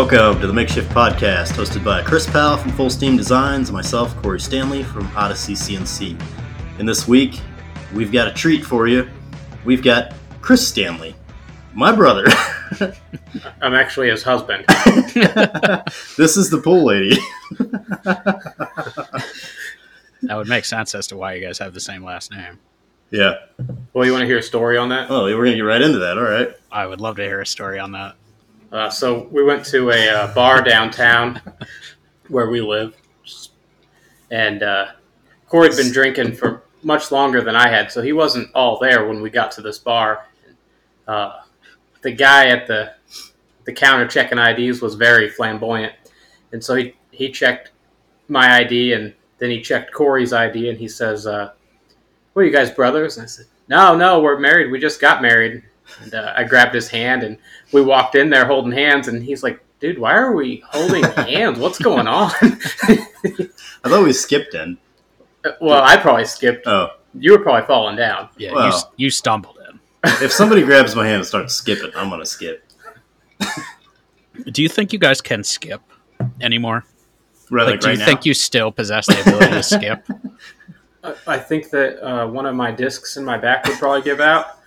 Welcome to the Makeshift Podcast, hosted by Chris Powell from Full Steam Designs and myself, Cory Stanley from Odyssey CNC. And this week, we've got a treat for you. We've got Chris Stanley, my brother. I'm actually his husband. this is the pool lady. That would make sense as to why you guys have the same last name. yeah. Well, you want to hear a story on that? Oh, we're going to get right into that. All right. I would love to hear a story on that. Uh, so we went to a uh, bar downtown where we live, and uh, Cory'd been drinking for much longer than I had, so he wasn't all there when we got to this bar. Uh, the guy at the the counter checking IDs was very flamboyant, and so he he checked my ID and then he checked Cory's ID and he says, uh, "What are you guys brothers?" And I said, "No, no, we're married. We just got married." And uh, I grabbed his hand and we walked in there holding hands, and he's like, "Dude, why are we holding hands? What's going on?" I thought we skipped in. well, I probably skipped. Oh, You were probably falling down. Yeah, Well. you, you stumbled in. if somebody grabs my hand and starts skipping, I'm going to skip. Do you think you guys can skip anymore? Right, Like, like do right you now. think you still possess the ability to skip? I- I think that uh, one of my discs in my back would probably give out.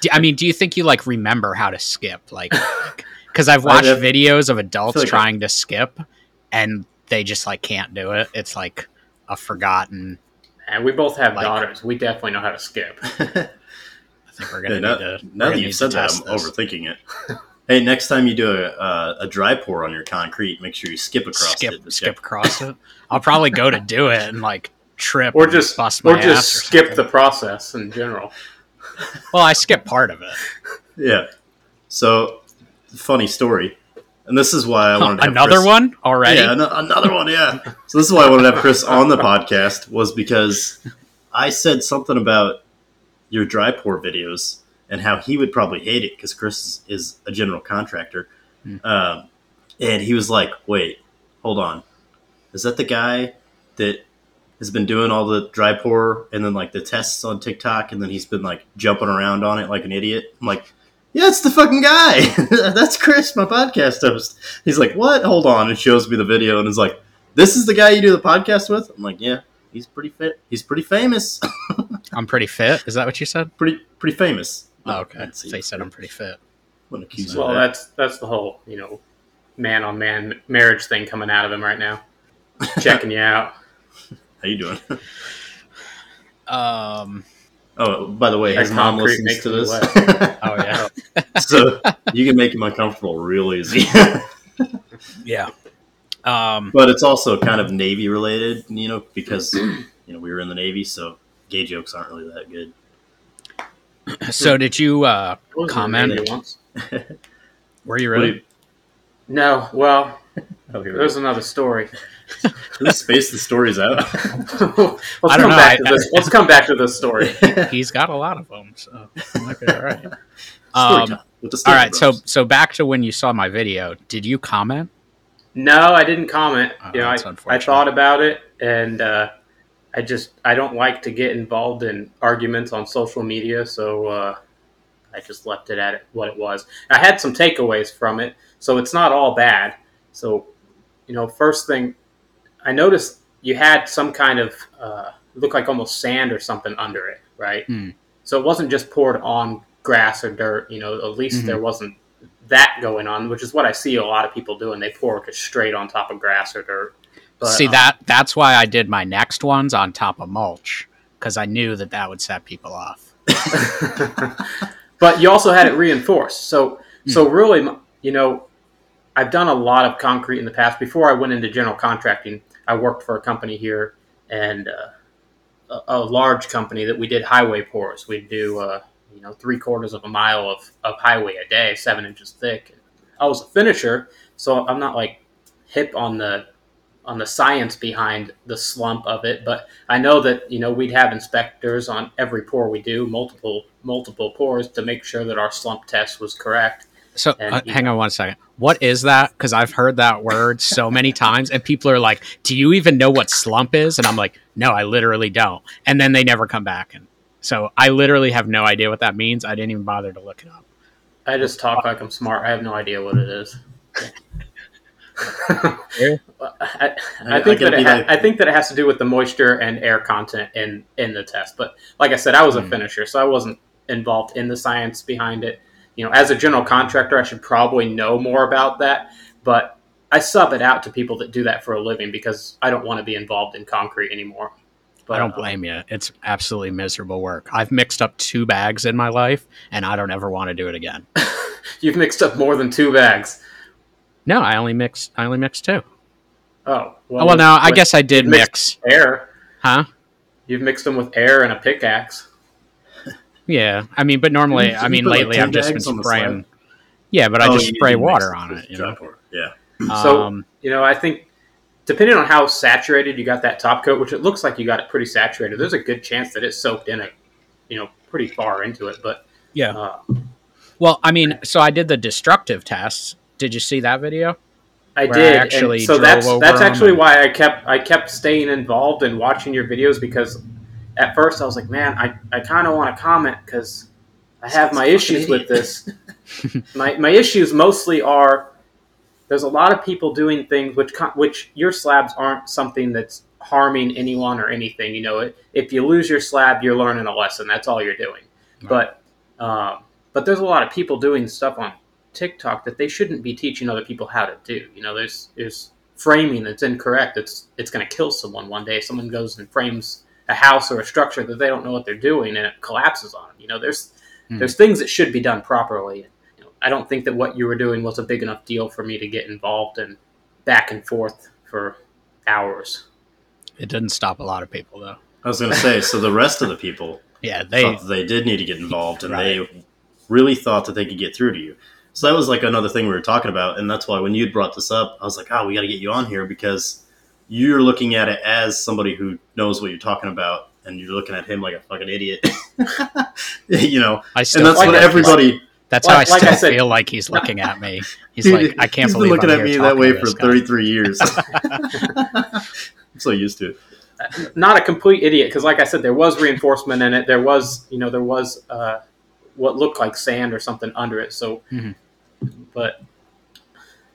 Do, I mean, do you think you like remember how to skip? Like, because I've watched def- videos of adults feel like I- trying to skip, and they just like can't do it. It's like a forgotten. And we both have Like- daughters. We definitely know how to skip. I think we're gonna now, need to. now we're that you've said that, I'm this. overthinking it. hey, next time you do a, uh, a dry pour on your concrete, make sure you skip across skip it. skip across it. I'll probably go to do it and like trip Or just bust my or ass just or skip something. the process in general. Well, I skip part of it. Yeah. So, funny story. And this is why I wanted to have Another Chris- one already. Yeah, an- another one, yeah. So this is why I wanted to have Chris on the podcast was because I said something about your dry pour videos and how he would probably hate it because Chris is a general contractor. Hmm. Um, and he was like, wait, hold on. Is that the guy that has been doing all the dry pour and then like the tests on TikTok and then he's been like jumping around on it like an idiot? I'm like, yeah, it's the fucking guy. That's Chris, my podcast host. He's like, what? Hold on. And shows me the video and is like, this is the guy you do the podcast with? I'm like, yeah, he's pretty fit. He's pretty famous. I'm pretty fit. Is that what you said? pretty pretty famous. Oh, okay. Let's. So you said I'm pretty fit. Wouldn't accuse Well, that. that's that's the whole you know man on man marriage thing coming out of him right now, checking you out. How you doing? Um. oh, by the way, his mom concrete listens to this. Oh yeah. so you can make him uncomfortable real easy. yeah. Um. but it's also kind of Navy related, you know, because you know we were in the Navy, so gay jokes aren't really that good. So did you? uh I was in the Comment. Once. Were you What do really? you- No, well, oh, there's go. another story. Can we space the stories out. let's I come don't know, back I- to this. Let's come back to this story. He's got a lot of them. So it might be all right. Um, time the all Story. So so back to when you saw my video. Did you comment? No, I didn't comment. Oh, you know, I, I thought about it, and uh, I just I don't like to get involved in arguments on social media, so uh, I just left it at it, what it was. I had some takeaways from it, so it's not all bad. So, you know, first thing I noticed you had some kind of uh, looked like almost sand or something under it, right? Hmm. So it wasn't just poured on grass or dirt. You know, at least Mhm. there wasn't that going on, which is what I see a lot of people doing. They pour it just straight on top of grass or dirt. But, See um, that that's why I did my next ones on top of mulch because I knew that that would set people off. but you also had it reinforced. So, so really, you know, I've done a lot of concrete in the past. Before I went into general contracting, I worked for a company here and uh, a, a large company that we did highway pours. We'd do, uh, you know, three quarters of a mile of, of highway a day, seven inches thick. I was a finisher, so I'm not like hip on the on the science behind the slump of it, but I know that you know we'd have inspectors on every pour we do, multiple multiple pours to make sure that our slump test was correct. So And, uh, you hang on one second. What is that? Because I've heard that word so many times, and people are like, "Do you even know what slump is?" And I'm like, "No, I literally don't." And then they never come back, and so I literally have no idea what that means. I didn't even bother to look it up. I just talk like I'm smart. I have no idea what it is. I, I, I think gotta that it ha- like- I think that it has to do with the moisture and air content in in the test. But like I said, I was a Hmm. finisher, so I wasn't involved in the science behind it. You know, as a general contractor, I should probably know more about that. But I sub it out to people that do that for a living because I don't want to be involved in concrete anymore. But I don't uh, blame you. It's absolutely miserable work. I've mixed up two bags in my life, and I don't ever want to do it again. You've mixed up more than two bags. No, I only mix. I only mixed two. Oh Oh, well, no, I guess I did mix. air. Huh? You've mixed them with air and a pickaxe. Yeah. I mean, but normally, you I mean, put, like, lately I've just been bags on the spraying. Yeah, but I Oh, just spray water it on it. You know. dry. Yeah. So- Um, You know, I think depending on how saturated you got that top coat, which it looks like you got it pretty saturated, there's a good chance that it soaked in it, you know, pretty far into it. But yeah. uh, Well, I mean, so I did the destructive tests. Did you see that video? I Where I did. actually and so drove that's over that's 'em actually and- why I kept I kept staying involved and watching your videos because at first I was like, man, I, I kind of want to comment because I have my issues with this. my my issues mostly are there's a lot of people doing things which which your slabs aren't something that's harming anyone or anything. You know, if you lose your slab, you're learning a lesson. That's all you're doing. But um, but there's a lot of people doing stuff on TikTok that they shouldn't be teaching other people how to do. You know, there's there's framing that's incorrect. It's it's going to kill someone one day. If someone goes and frames a house or a structure that they don't know what they're doing and it collapses on them. You know, there's Hmm. there's things that should be done properly. You know, I don't think that what you were doing was a big enough deal for me to get involved and back and forth for hours. It didn't stop a lot of people though. I was going to say, so the rest of the people Yeah, they. thought they did need to get involved and Right. they really thought that they could get through to you. So that was like another thing we were talking about. And that's why when you brought this up, I was like, oh, we got to get you on here because you're looking at it as somebody who knows what you're talking about. And you're looking at him like a fucking idiot, you know. I still. And that's like what I- everybody. That's like- how I like still I said- feel like he's looking at me. He's Dude, like, I can't he's believe been looking I'm at here me that way for guy. 33 years. I'm so used to it. not a complete idiot because like i said there was reinforcement in it there was you know there was uh, what looked like sand or something under it so Mhm. but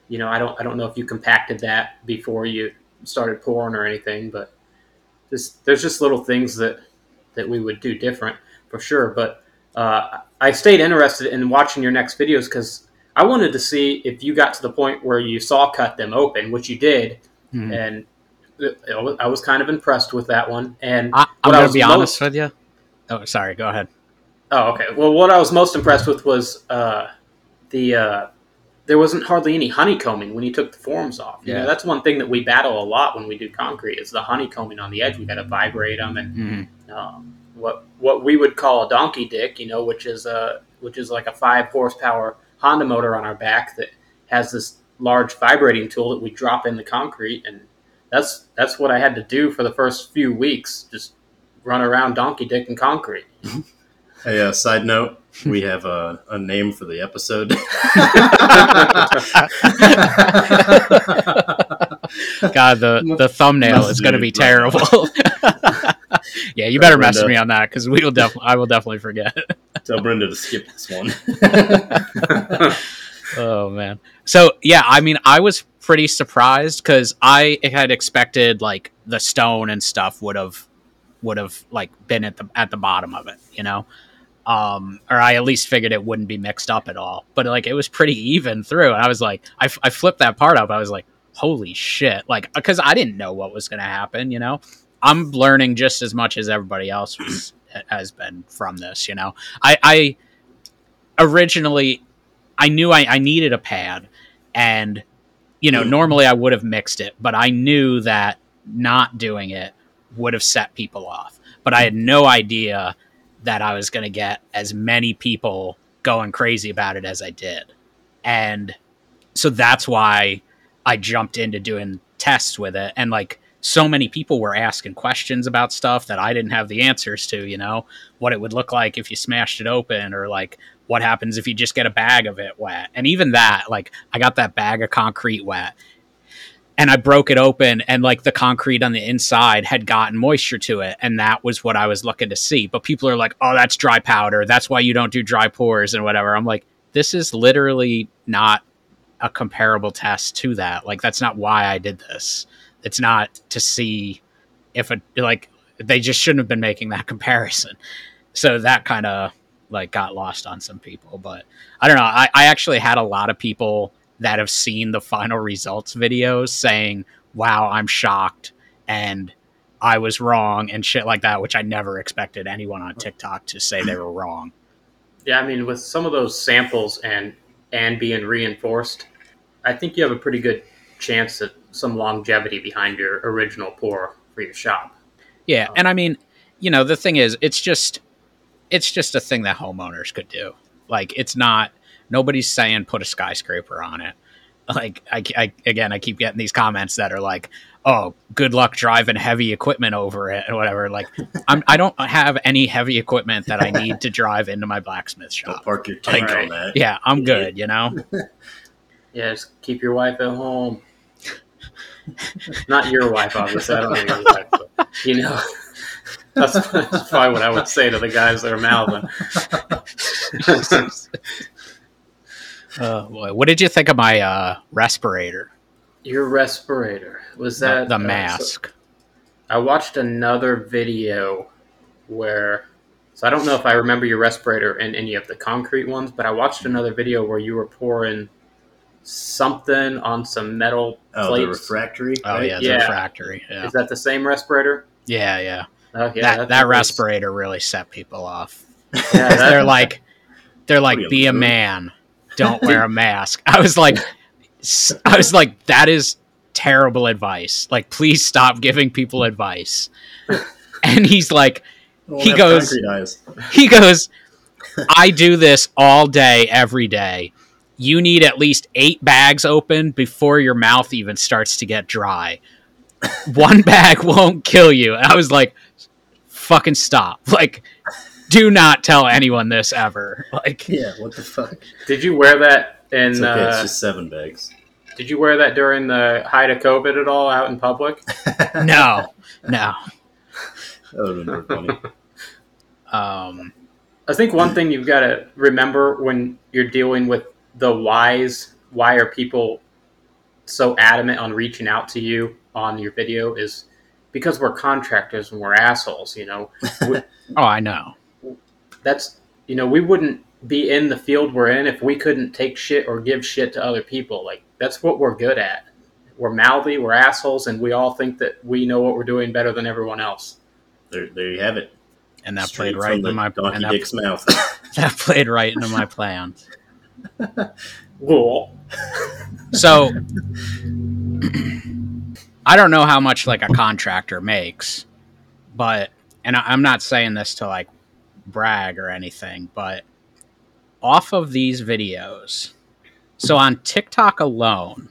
you know i don't i don't know if you compacted that before you started pouring or anything but just there's just little things that that we would do different for sure but uh, i stayed interested in watching your next videos because i wanted to see if you got to the point where you saw cut them open which you did Mhm. and it I was kind of impressed with that one. And I, I'm gonna be most- honest with you. Oh, sorry. Go ahead. oh, okay. Well, what I was most impressed with was uh, the uh, there wasn't hardly any honeycombing when you took the forms off. You Yeah. know, that's one thing that we battle a lot when we do concrete is the honeycombing on the edge. We got to vibrate them and Mhm. um, what what we would call a donkey dick, you know, which is a which is like a five horsepower Honda motor on our back that has this large vibrating tool that we drop in the concrete, and that's that's what I had to do for the first few weeks, just run around donkey dick and concrete. Hey, uh, side note, we have a, a name for the episode. God, the the thumbnail Must is going to be be terrible. yeah, you better message Brenda. me on that because we will definitely. I will definitely forget. Tell Brenda to skip this one. Oh man. So yeah, I mean, I was pretty surprised because I had expected like the stone and stuff would have would have like been at the at the bottom of it, you know, um, or I at least figured it wouldn't be mixed up at all. But like it was pretty even through, and I was like, I, I flipped that part up. I was like, holy shit, like because I didn't know what was going to happen, you know. I'm learning just as much as everybody else was, has been from this, you know. I, I originally I knew I, I needed a pad, and you know, normally I would have mixed it, but I knew that not doing it would have set people off. But I had no idea that I was going to get as many people going crazy about it as I did, and so that's why I jumped into doing tests with it, and like so many people were asking questions about stuff that I didn't have the answers to. You know, what it would look like if you smashed it open, or like what happens if you just get a bag of it wet. And even that, like I got that bag of concrete wet and I broke it open and like the concrete on the inside had gotten moisture to it and that was what I was looking to see. But people are like, "Oh, that's dry powder. That's why you don't do dry pours and whatever." I'm like, "This is literally not a comparable test to that. Like that's not why I did this. It's not to see if a like they just shouldn't have been making that comparison. So that kind of like got lost on some people. But I don't know. I, I actually had a lot of people that have seen the final results videos saying, Wow, I'm shocked and I was wrong and shit like that, which I never expected anyone on TikTok to say they were wrong. Yeah, I mean, with some of those samples and and being reinforced, I think you have a pretty good chance at some longevity behind your original pour for your shop. Yeah, um, and I mean, you know, the thing is, it's just it's just a thing that homeowners could do. Like, it's not nobody's saying put a skyscraper on it. Like, I, I again, I keep getting these comments that are like, "Oh, good luck driving heavy equipment over it or whatever." Like, I'm I don't have any heavy equipment that I need to drive into my blacksmith Don't shop. park your tank Right. on that. Yeah, I'm good. You know. Yeah, just keep your wife at home. Not your wife, obviously. I don't know your wife, but you know. That's, that's probably what I would say to the guys that are mouthing. Uh, boy, what did you think of my uh, respirator? Your respirator was The, that the uh, so- mask. I watched another video where, so I don't know if I remember your respirator in any of the concrete ones, but I watched another video where you were pouring something on some metal Oh, the plates. refractory. oh yeah, the Yeah. refractory. Yeah, Is that the same respirator? yeah, yeah. Oh, yeah, that that what it is. respirator really set people off. Yeah, 'Cause that- they're like, they're like, What are be a Lou? man, don't wear a mask. I was like, I was like, that is terrible advice. Like, please stop giving people advice. And he's like, Well, He goes- he goes, I do this all day, every day. You need at least eight bags open before your mouth even starts to get dry. One bag won't kill you. And I was like, fucking stop. Like, do not tell anyone this ever. Like, Yeah, what the fuck? Did you wear that in? It's okay. it's uh, just seven bags. did you wear that during the height of COVID at all out in public? no, no. That would have been funny. Um, I think one thing you've got to remember when you're dealing with the whys, why are people so adamant on reaching out to you on your video is because we're contractors and we're assholes, you know. oh, I know. That's, you know, we wouldn't be in the field we're in if we couldn't take shit or give shit to other people. Like, that's what we're good at. We're mouthy, we're assholes, and we all think that we know what we're doing better than everyone else. There, there you have it. And that Straight played right from into my donkey and that, dick's mouth. that played right into my plans. Cool. So I don't know how much like a contractor makes, but and I, I'm not saying this to like brag or anything, but off of these videos, so on TikTok alone,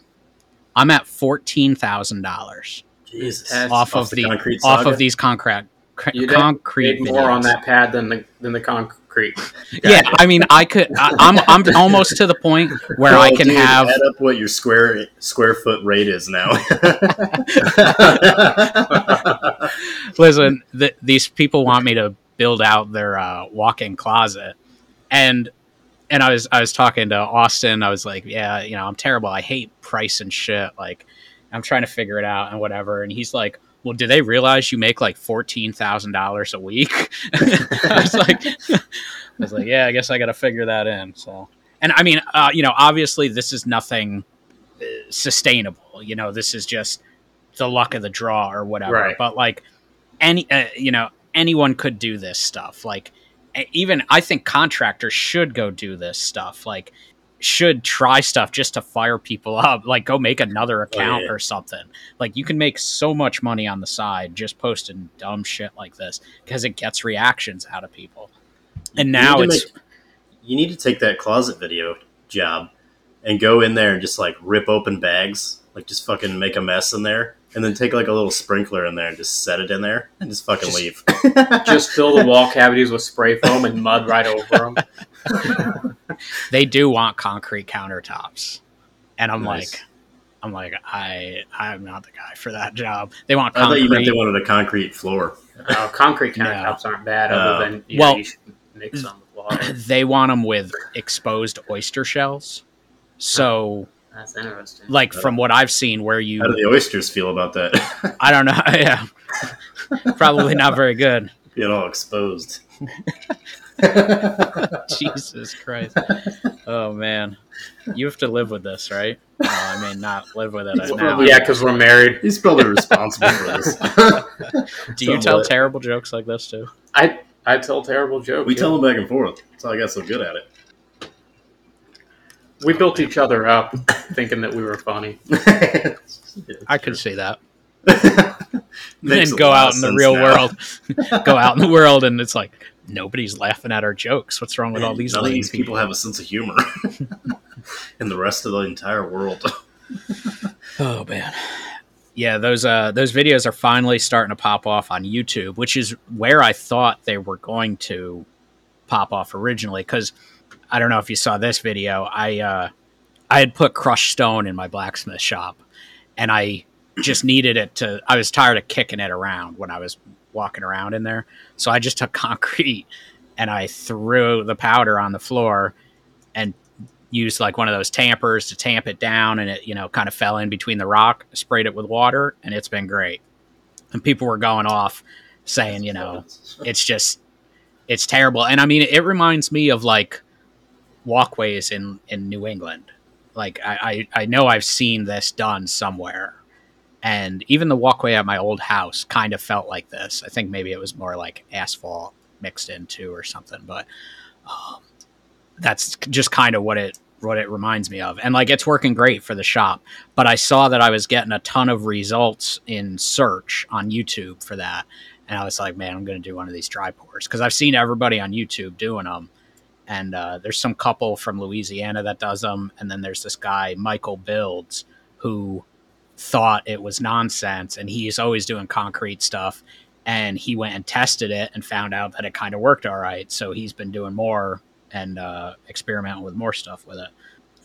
I'm at fourteen thousand dollars Jesus. Off, Off of the the, concrete off saga? of these concrete You concrete Made more on that pad than the than the concrete. Yeah, I mean, I could. I, I'm I'm almost to the point where I can dude, have. add up what your square square foot rate is now. listen, th- these people want me to build out their uh, walk-in closet, and and I was I was talking to Austin. I was like, yeah, you know, I'm terrible. I hate price and shit. Like, I'm trying to figure it out and whatever. And he's like, well, do they realize you make like fourteen thousand dollars a week? I was like, I was like, yeah, I guess I got to figure that in. So, and I mean, uh, you know, obviously this is nothing uh, sustainable. You know, this is just the luck of the draw or whatever. Right. But like any, uh, you know, anyone could do this stuff. Like even I think contractors should go do this stuff. Like should try stuff just to fire people up. Like go make another oh, account yeah. or something. Like you can make so much money on the side just posting dumb shit like this because it gets reactions out of people. And You now it's make- you need to take that closet video job and go in there and just like rip open bags, like just fucking make a mess in there, and then take like a little sprinkler in there and just set it in there and just fucking Just- leave. Just fill the wall cavities with spray foam and mud right over them. they do want concrete countertops. And I'm Nice. like I'm like I I'm not the guy for that job. They want I thought you meant concrete. they wanted a concrete floor. Uh, concrete No. countertops aren't bad, other than you Well- know, you should mix them with water. they want them with exposed oyster shells. So That's interesting. Like from what I've seen, where you How do the oysters feel about that? I don't know. Yeah. Probably not very good. Get all exposed. Jesus Christ. Oh man. You have to live with this, right? No, I mean not live with it now. probably- yeah, because we're married. He's probably responsible for this. Do you tell terrible jokes like this too? I I tell terrible jokes. we yeah. tell them back and forth. That's how I got so good at it. We built each other up, thinking that we were funny. I could see that. Makes then go out in the real now. world. go out in the world and it's like nobody's laughing at our jokes. What's wrong with all these None of lame these people have a sense of humor. and the rest of the entire world. Oh man. Yeah, those uh those videos are finally starting to pop off on YouTube, which is where I thought they were going to pop off originally cuz I don't know if you saw this video. I uh I had put crushed stone in my blacksmith shop and I just needed it to I was tired of kicking it around when I was walking around in there. So I just took concrete and I threw the powder on the floor and used like one of those tampers to tamp it down and it you know kind of fell in between the rock sprayed it with water and it's been great and people were going off saying you know it's just it's terrible and i mean it reminds me of like walkways in in new england. Like i i, I know i've seen this done somewhere. And even the walkway at my old house kind of felt like this. I think maybe it was more like asphalt mixed into or something but um, that's just kind of what it what it reminds me of. And like it's working great for the shop but i saw that i was getting a ton of results in search on youtube for that. And i was like man i'm going to do one of these dry pours. Because i've seen everybody on youtube doing them and uh, there's some couple from louisiana that does them and then there's this guy michael builds who thought it was nonsense and he's always doing concrete stuff and he went and tested it and found out that it kind of worked all right so he's been doing more and uh, experimenting with more stuff with it.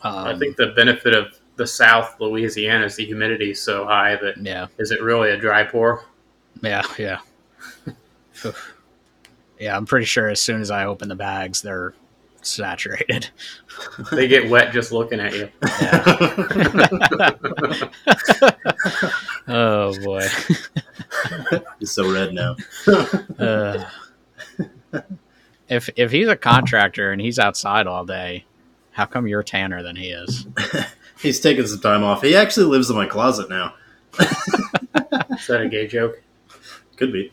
Um, I think the benefit of the South Louisiana is the humidity is so high that yeah. is it really a dry pour? yeah yeah. Yeah i'm pretty sure as soon as i open the bags they're saturated They get wet just looking at you. oh boy He's so red now. Uh, if if he's a contractor and he's outside all day, how come you're tanner than he is? He's taking some time off. He actually lives in my closet now. Is that a gay joke? Could be.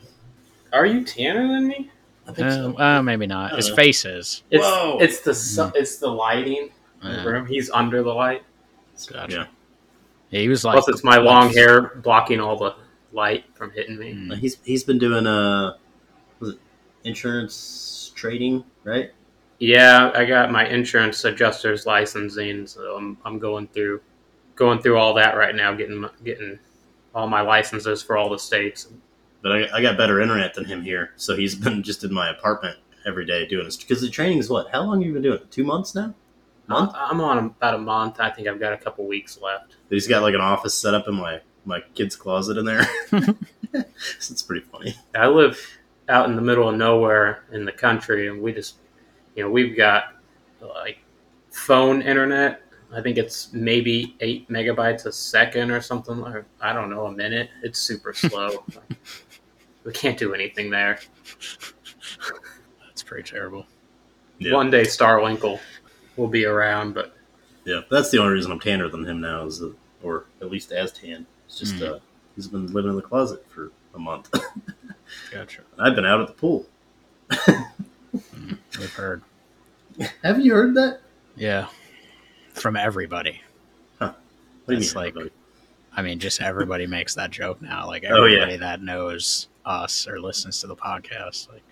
Are you tanner than me? I think Uh, so. well, maybe not. His Uh. face is. It's Whoa. it's the su- it's the lighting in the Yeah. room. He's under the light. Gotcha. Yeah. He was like, Plus, it's my long hair blocking all the light from hitting me. Mm. He's he's been doing uh, was it insurance trading, right? Yeah, I got my insurance adjuster's licensing, so I'm, I'm going through going through all that right now, getting getting all my licenses for all the states. But I, I got better internet than him here, so he's been just in my apartment every day doing this. Because the training is what? How long have you been doing it? Two months now? Month? I'm on about a month. I think I've got a couple weeks left. He's got like an office set up in my my kid's closet in there. so it's pretty funny. I live out in the middle of nowhere in the country, and we just, you know, we've got like phone internet. I think it's maybe eight megabytes a second or something, or I don't know, a minute. It's super slow. We can't do anything there. that's pretty terrible. Yeah. One day Starlink will, will be around, but Yeah, that's the only reason I'm tanner than him now, is that, or at least as tan. It's just Mm. uh, he's been living in the closet for a month. Gotcha. I've been out at the pool. We've heard. Have you heard that? Yeah. From everybody. What do you It's mean? like- everybody? I mean, just everybody makes that joke now. Like Oh, yeah. everybody that knows us or listens to the podcast. Like,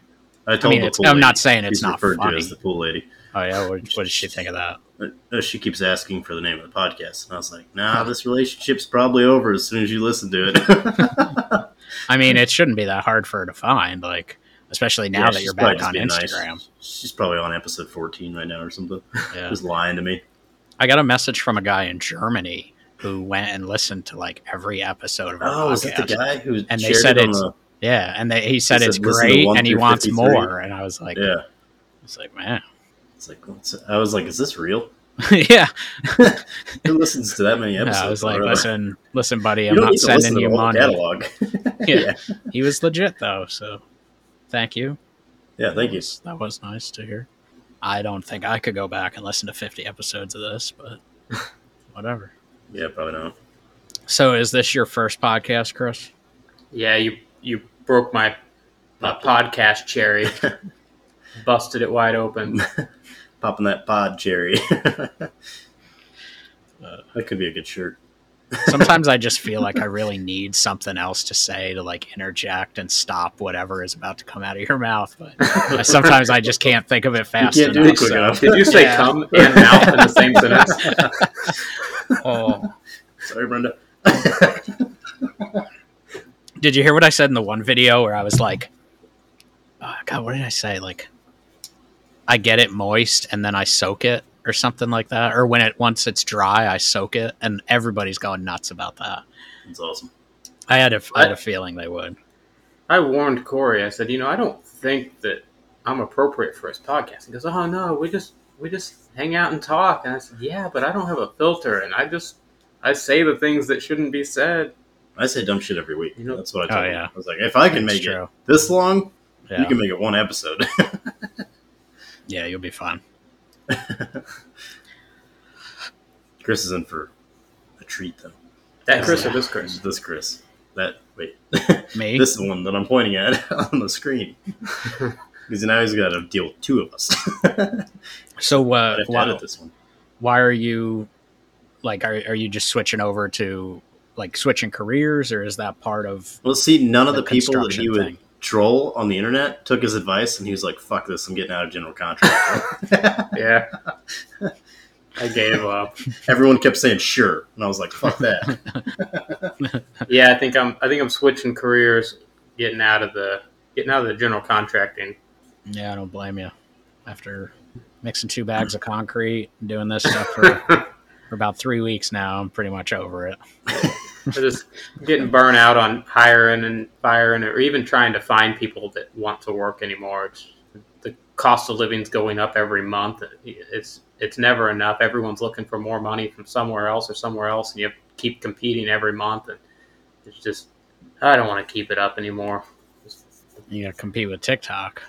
I I mean, the it's, pool I'm not saying it's not referred funny. to as the pool lady. Oh yeah, what, what does she think of that? Uh, She keeps asking for the name of the podcast, and I was like, "Nah, this relationship's probably over as soon as you listen to it." I mean, it shouldn't be that hard for her to find. Like, especially now Yeah, that you're back on being nice. Instagram. She's probably on episode 14 right now or something. Yeah. Just lying to me. I got a message from a guy in Germany who went and listened to like every episode of our Oh, podcast. is that the guy who And they said it on it's- the? Yeah, and they, he said said it's listen great and he wants 53. more. And I was like, Yeah, it's like, man, it's like what's, I was like, "Is this real?" yeah. Who listens to that many Yeah, episodes? I was like, Really? listen, listen, buddy, You I'm don't not need to listen sending you the whole money. Catalog. Yeah. He was legit though, so thank you. yeah, thank you. That was nice to hear. I don't think I could go back and listen to 50 episodes of this, but whatever. Yeah, probably not. So, is this your first podcast, Chris? Yeah, you you broke my uh, podcast cherry, busted it wide open. Popping that pod cherry. that could be a good shirt. Sometimes I just feel like I really need something else to say to like interject and stop whatever is about to come out of your mouth. But I- sometimes I just can't think of it fast can't do enough. it quick so- enough. Did you say Yeah. "come" and "mouth" in the same sentence? Oh. Sorry, Brenda. Did you hear what I said in the one video where I was like, oh, God, what did I say? Like, I get it moist and then I soak it or something like that. Or when it once it's dry, I soak it, and everybody's going nuts about that. That's awesome. I had a, I had a feeling they would. I warned Cory. I said, you know, I don't think that I'm appropriate for his podcast. He goes, oh no, we just we just hang out and talk. And I said, yeah, but I don't have a filter, and I just I say the things that shouldn't be said. I say dumb shit every week. You know- That's what I tell Oh, yeah. him. I was like, if I can It's make it this long, Yeah, you can make it one episode. yeah, you'll be fine. Chris is in for a treat, though. That Chris Yeah. or this Chris? This Chris. That wait. Me? this is the one that I'm pointing at on the screen. Because now he's got to deal with two of us. so, uh, why, this one. why are you like? Are are you just switching over to like switching careers, or is that part of Well, see, none of the the, people that construction he would thing? troll on the internet took his advice, and he was like, "Fuck this! I'm getting out of general contract." Yeah. I gave up. Everyone kept saying "sure," and I was like, "Fuck that!" Yeah, I think I'm I think I'm switching careers, getting out of the getting out of the general contracting. Yeah, I don't blame you. After mixing two bags of concrete and doing this stuff for, for about three weeks now, I'm pretty much over it. I'm just getting burnt out on hiring and firing, or even trying to find people that want to work anymore. It's, the cost of living's going up every month. It's it's never enough. Everyone's looking for more money from somewhere else or somewhere else, and you keep competing every month. And it's just I don't want to keep it up anymore. You got to compete with TikTok.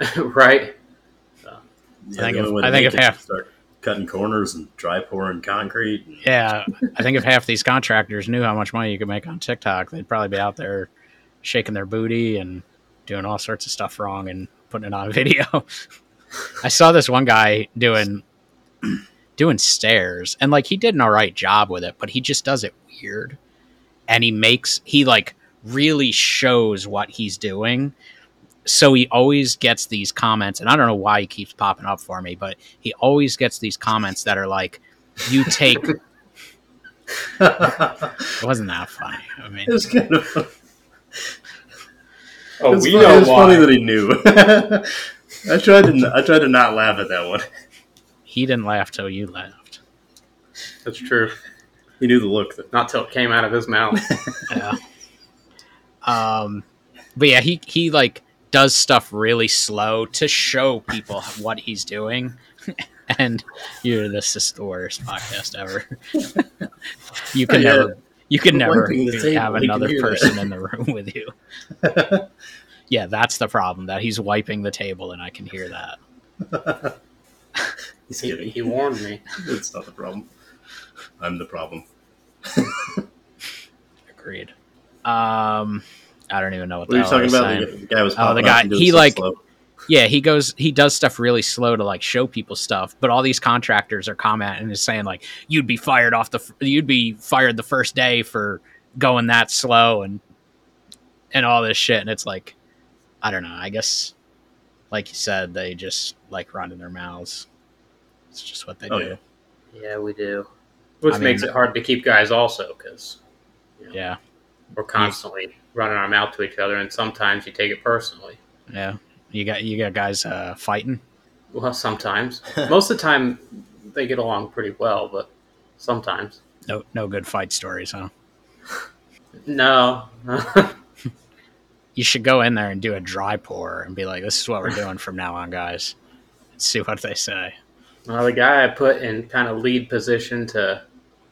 right? Yeah, think the if- only way to I think if it is half- to start cutting corners and dry pouring concrete. and- Yeah, I think if half these contractors knew how much money you could make on TikTok, they'd probably be out there shaking their booty and doing all sorts of stuff wrong and putting it on video. I saw this one guy doing doing stairs and like he did an all right job with it, but he just does it weird. And he makes he like really shows what he's doing. So he always gets these comments and I don't know why he keeps popping up for me, but he always gets these comments that are like you take it It wasn't that funny. I mean, it was kind of. Oh, it's we funny, know it's why. funny that he knew. I tried to. n- I tried to not laugh at that one. he didn't laugh till you laughed. That's true. He knew the look. That, Not till it came out of his mouth. Yeah. Um, but yeah, he he like does stuff really slow to show people what he's doing. and you're this is the worst podcast ever. you can Yeah. never, you can never Wiping the table, have another hear that. person in the room with you. Yeah, that's the problem. That he's wiping the table, and I can hear that. He's he, he warned me. It's not the problem. I'm the problem. Agreed. Um, I don't even know what, What are you the talking about? saying. The guy was. Oh, the guy- he, like- slow. Yeah, he goes. He does stuff really slow to like show people stuff. But all these contractors are commenting and is saying like, "You'd be fired off the. You'd be fired the first day for going that slow and and all this shit." And it's like, I don't know. I guess, like you said, they just like running their mouths. It's just what they Oh, do. yeah. Yeah, we do. Which I mean- makes it hard to keep guys also because Yeah, we're constantly running our mouth to each other, and sometimes you take it personally. yeah. You got you got guys uh, fighting. Well, sometimes. Most of the time, they get along pretty well, but sometimes. No, no good fight stories, huh? No. You should go in there and do a dry pour and be like, "This is what we're doing from now on, guys." See what they say. Well, the guy I put in kind of lead position to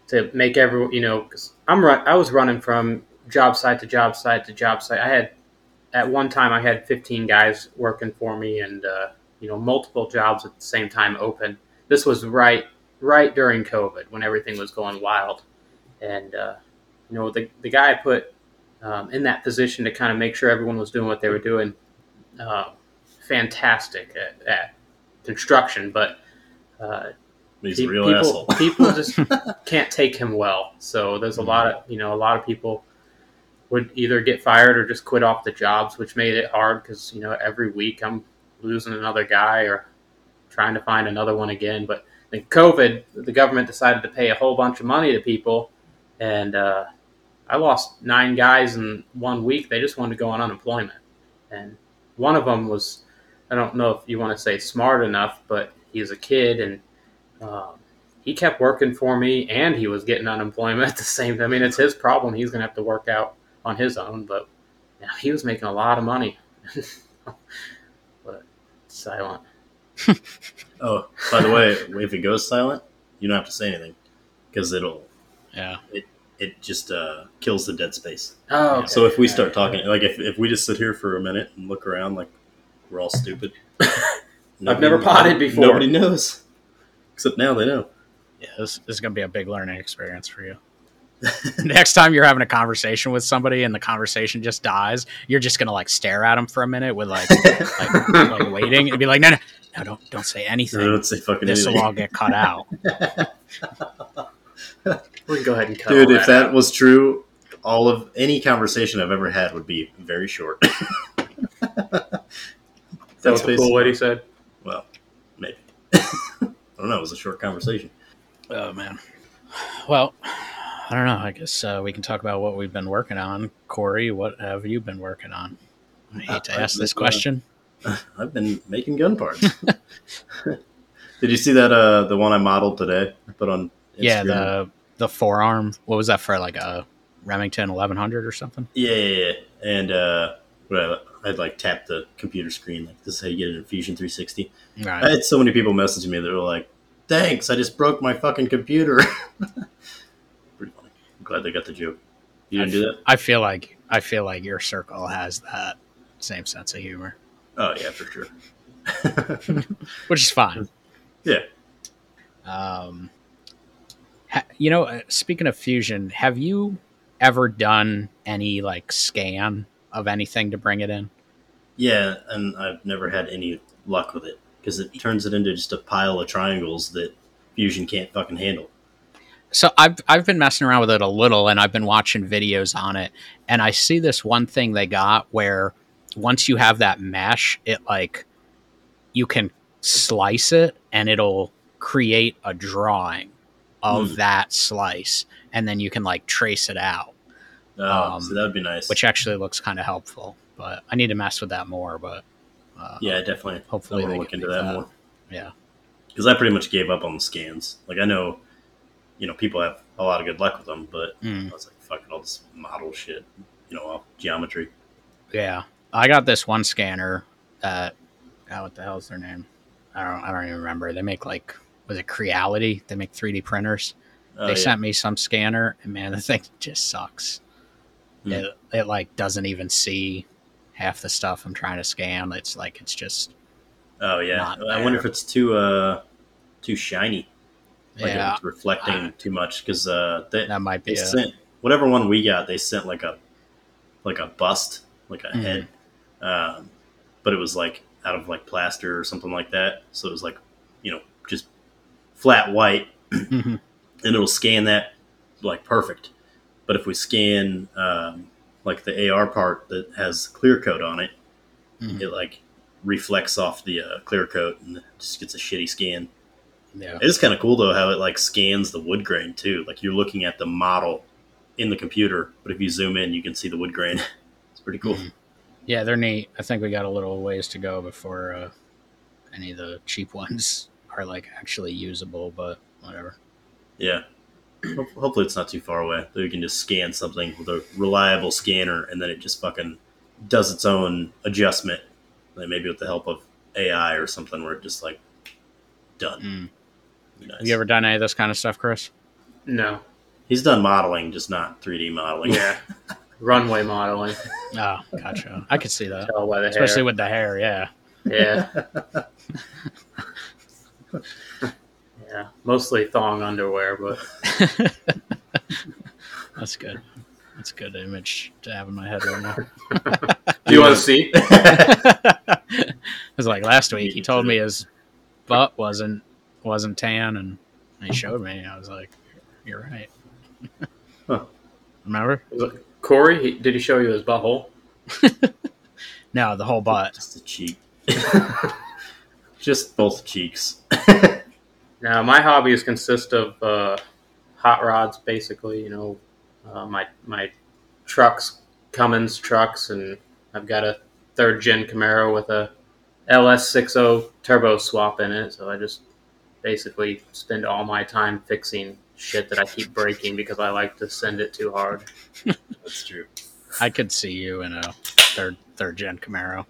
to make everyone, you know, because I'm run, I was running from job site to job site to job site. I had at one time I had 15 guys working for me, and uh, you know, multiple jobs at the same time open. This was right right during COVID when everything was going wild, and uh, you know, the the guy I put um, in that position to kind of make sure everyone was doing what they were doing. Uh, fantastic at, at construction, but uh, He's pe- a real people, asshole. people just can't take him well. So there's a lot of you know a lot of people would either get fired or just quit off the jobs, which made it hard because you know every week I'm losing another guy or trying to find another one again. But in COVID, the government decided to pay a whole bunch of money to people, and uh, I lost nine guys in one week. They just wanted to go on unemployment, and one of them was I don't know if you want to say smart enough, but he's a kid and um, he kept working for me and he was getting unemployment at the same time. I mean, it's his problem. He's going to have to work out on his own, but you know, he was making a lot of money. but silent. Oh, by the way, if it goes silent, you don't have to say anything because it'll Yeah. it it just uh, kills the dead space. Oh, okay. So if we start talking, like if, if we just sit here for a minute and look around, like we're all stupid. I've never potted before. Nobody knows, except now they know. Yeah, this, this is going to be a big learning experience for you. Next time you're having a conversation with somebody and the conversation just dies, you're just going to like stare at them for a minute with like like, like waiting and be like, no, no, no, don't don't say I anything. don't say fucking This will all get cut out. we can go ahead and cut Dude, all if that out. was true, all of any conversation I've ever had would be very short. that was a cool what he said. Well, maybe. I don't know. It was a short conversation. Oh man. Well, I don't know. I guess uh, we can talk about what we've been working on. Cory, what have you been working on? I hate to ask this uh, question. I've been making gun parts. Did you see that? Uh, the one I modeled today. Put on. Instagram? Yeah, the the forearm. What was that for? Like a Remington 1100 or something? Yeah, yeah, yeah. And uh, whatever. I'd like tap the computer screen. Like this is how you get an in Fusion 360. I had so many people messaging me that were like, "Thanks, I just broke my fucking computer." Pretty funny. I'm glad they got the joke. You didn't do that? I feel like I feel like your circle has that same sense of humor, Oh yeah, for sure. which is fine. Yeah. Um, ha, you know, uh, speaking of fusion, have you ever done any like scan of anything to bring it in? yeah, and I've never had any luck with it because it turns it into just a pile of triangles that Fusion can't fucking handle. So I've I've been messing around with it a little, and I've been watching videos on it, and I see this one thing they got where once you have that mesh, it like you can slice it, and it'll create a drawing of Hmm. that slice, and then you can like trace it out, Oh, Um, so that would be nice. which actually looks kind of helpful. But I need to mess with that more. But uh, yeah, definitely. hopefully I want to look into that, that. more yeah, because I pretty much gave up on the scans. Like I know, you know, people have a lot of good luck with them, but Mm. I was like, fuck it, all this model shit, you know, geometry. yeah. I got this one scanner that oh, what the hell is their name? I don't I don't even remember. They make like was it Creality? They make 3D printers. Oh, they yeah. sent me some scanner, and man, the thing just sucks. Hmm. It it like doesn't even see half the stuff I'm trying to scan. It's like it's just Oh yeah, I wonder if it's too uh too shiny, like yeah. it's reflecting I- too much because uh they That might be they it. sent whatever one we got, they sent like a like a bust, like a Mhm. head, um, but it was like out of like plaster or something like that. So it was like you know just flat white, Mhm. and it'll scan that like perfect. But if we scan um, like the AR part that has clear coat on it, Mhm. it like reflects off the uh, clear coat and just gets a shitty scan. Yeah. It is kind of cool though how it like scans the wood grain too. Like you're looking at the model in the computer, but if you zoom in, you can see the wood grain. it's pretty cool. Mhm. Yeah, they're neat. I think we got a little ways to go before uh, any of the cheap ones are like actually usable, but whatever. Yeah. Hopefully, it's not too far away. That we can just scan something with a reliable scanner, and then it just fucking does its own adjustment. Like maybe with the help of AI or something, where it just like done. Mm. Nice. Have you ever done any of this kind of stuff, Chris? No. He's done modeling, just not 3D modeling. Yeah. Runway modeling. Oh, gotcha. I could see that, Tell by the especially hair. with the hair. Yeah. Yeah. yeah. Mostly thong underwear, but That's good. That's a good image to have in my head right now. do you want to see? it was like last week. He told me his butt wasn't wasn't tan, and he showed me. I was like, "You're right." Huh. Remember? Cory, he, did he show you his butthole? No, the whole butt. Just a cheek. just both cheeks. Now, my hobbies consist of uh, hot rods, basically. You know, uh, my my trucks, Cummins trucks, and I've got a third gen Camaro with a LS60 turbo swap in it. So I just basically spend all my time fixing shit that I keep breaking because I like to send it too hard. That's true. I could see you in a third third gen Camaro.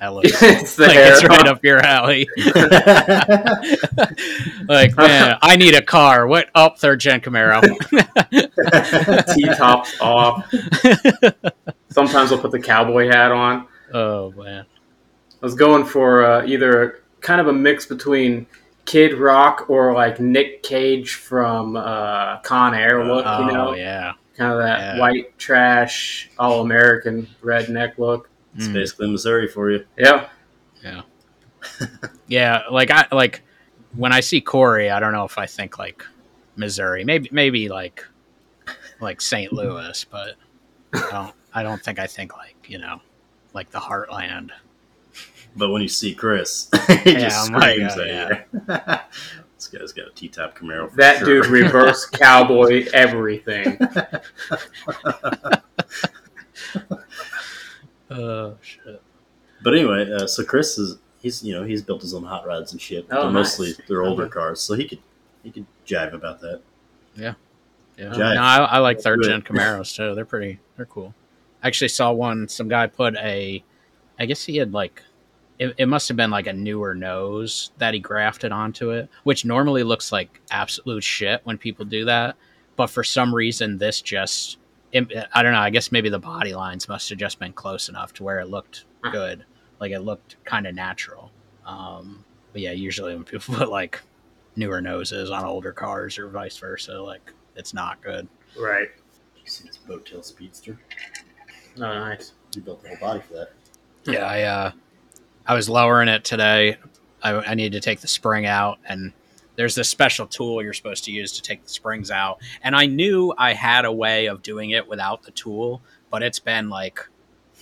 That looks it's like hair. it's right up your alley. like, man, I need a car. What? Up third gen Camaro. T tops off. Sometimes I'll put the cowboy hat on. oh man. I was going for uh, either kind of a mix between Kid Rock or like Nick Cage from uh, Con Air look, Oh you know, yeah. kind of that Yeah. white trash, all American redneck look. It's Mm. basically Missouri for you. Yeah, Yeah. yeah, like I like when I see Cory, I don't know if I think like Missouri. Maybe maybe like like St. Louis, but I don't I don't think I think like, you know, like the heartland. But when you see Chris, he Yeah, just I'm screams uh, at you. this guy's got a T-top Camaro. For that sure. dude reverse cowboy everything. Oh shit. But anyway, uh, so Chris is he's you know he's built his own hot rods and shit. Oh, They're mostly they're older Okay. cars, so he could he could jive about that. Yeah. Jive. No, I, I like third gen it. Camaros too. They're pretty. They're cool. I actually saw one. Some guy put a. I guess he had like. It, it must have been like a newer nose that he grafted onto it, which normally looks like absolute shit when people do that. But for some reason, this just. It, I don't know. I guess maybe the body lines must have just been close enough to where it looked good. Like it looked kind of natural. Um, but yeah, usually when people put like newer noses on older cars or vice versa, like it's not good. right. Did you see this Boattail Speedster? Oh, nice. You built the whole body for that. Yeah, I uh, I was lowering it today. I, I needed to take the spring out, and there's this special tool you're supposed to use to take the springs out. And I knew I had a way of doing it without the tool, but it's been like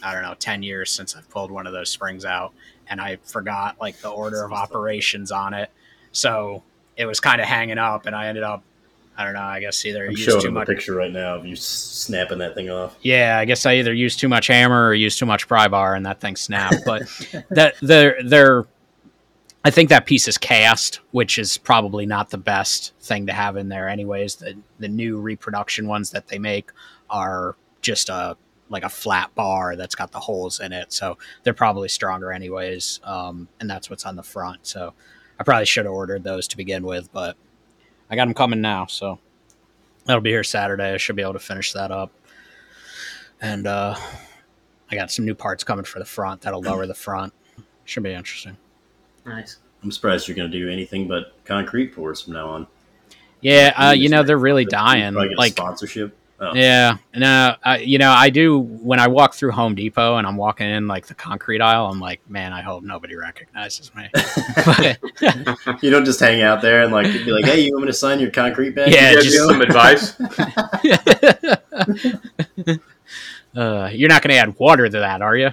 I don't know, ten years since I've pulled one of those springs out, and I forgot like the order of operations on it. So it was kind of hanging up, and I ended up. I don't know. I guess either I'm used showing too much. picture right now of you snapping that thing off. Yeah, I guess I either used too much hammer or used too much pry bar, and that thing snapped. But that they're they're, I think that piece is cast, which is probably not the best thing to have in there. Anyways, the the new reproduction ones that they make are just a like a flat bar that's got the holes in it, so they're probably stronger anyways. Um, and that's what's on the front. So I probably should have ordered those to begin with, but I got them coming now, so that'll be here Saturday. I should be able to finish that up and uh, I got some new parts coming for the front that'll lower the front. Should be interesting. Nice. I'm surprised you're going to do anything but concrete pours from now on. Yeah, uh, you know they're really dying. Probably get a Like, sponsorship. Oh, yeah, no, uh, you know I do when I walk through Home Depot and I'm walking in like the concrete aisle. I'm like, man, I hope nobody recognizes me. But, you don't just hang out there and like be like, hey, you want me to sign your concrete bag? Yeah, you guys just- get some advice? uh, you're not going to add water to that, are you?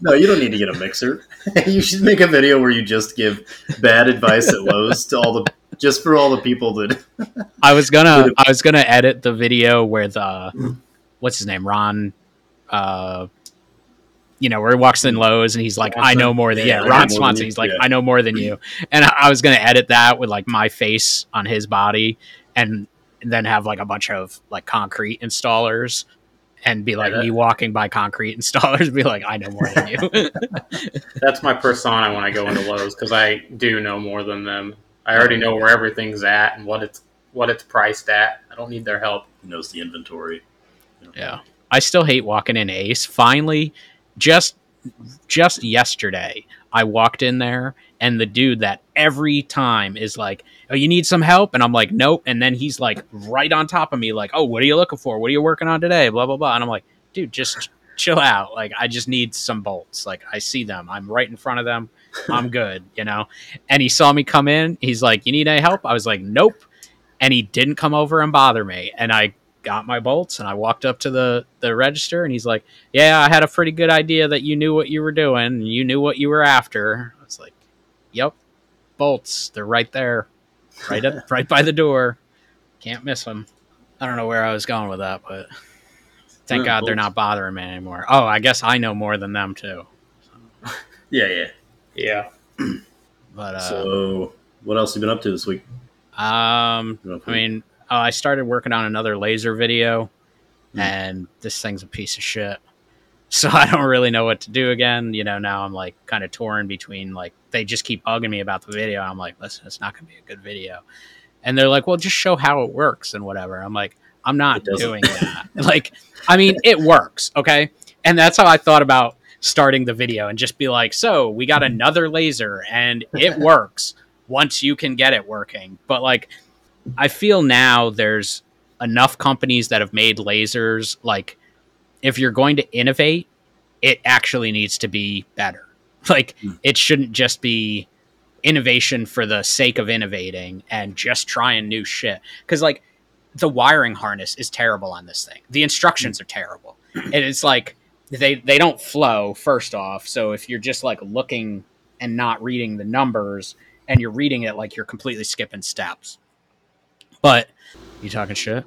No, you don't need to get a mixer. you should make a video where you just give bad advice at Lowe's to all the just for all the people that I was gonna I was gonna edit the video where the what's his name Ron, uh, you know where he walks in Lowe's and he's like I know more than yeah, Yeah, Ron Swanson he's like Yeah. I know more than you and I, I was gonna edit that with like my face on his body and then have like a bunch of like concrete installers and be like Yeah, that- me walking by concrete installers, be like, I know more than you. That's my persona when I go into Lowe's because I do know more than them. I already know where everything's at and what it's what it's priced at. I don't need their help. He knows the inventory. Yeah. I still hate walking in Ace. Finally, just just yesterday, I walked in there and the dude that every time is like, "Oh, you need some help?" and I'm like, "Nope." And then he's like right on top of me like, "Oh, what are you looking for? What are you working on today?" blah blah blah. And I'm like, "Dude, just chill out. Like I just need some bolts. Like I see them. I'm right in front of them. I'm good, you know." And he saw me come in. He's like, "You need any help?" I was like, "Nope." And he didn't come over and bother me. And I got my bolts and I walked up to the the register and he's like, "Yeah, I had a pretty good idea that you knew what you were doing and you knew what you were after." I was like, "Yep, bolts. They're right there, right up, right by the door. Can't miss them." I don't know where I was going with that, but thank God they're not bothering me anymore. Oh, I guess I know more than them too. Yeah, yeah. Yeah. But uh, So, what else have you been up to this week? um, I mean, uh, I started working on another laser video, Hmm. and this thing's a piece of shit. So I don't really know what to do again. You know, now I'm like kind of torn between like they just keep bugging me about the video. I'm like, listen, it's not going to be a good video, and they're like, well, just show how it works and whatever. I'm like, I'm not It doesn't. doing that. like, I mean, it works, okay, and that's how I thought about starting the video and just be like, so we got another laser and it works once you can get it working. But like, I feel now there's enough companies that have made lasers. Like, if you're going to innovate, it actually needs to be better. Like, Hmm. it shouldn't just be innovation for the sake of innovating and just trying new shit. Because, like, the wiring harness is terrible on this thing. The instructions are terrible. And it's like, they, they don't flow, first off. So if you're just like looking and not reading the numbers and you're reading it like you're completely skipping steps. But you talking shit?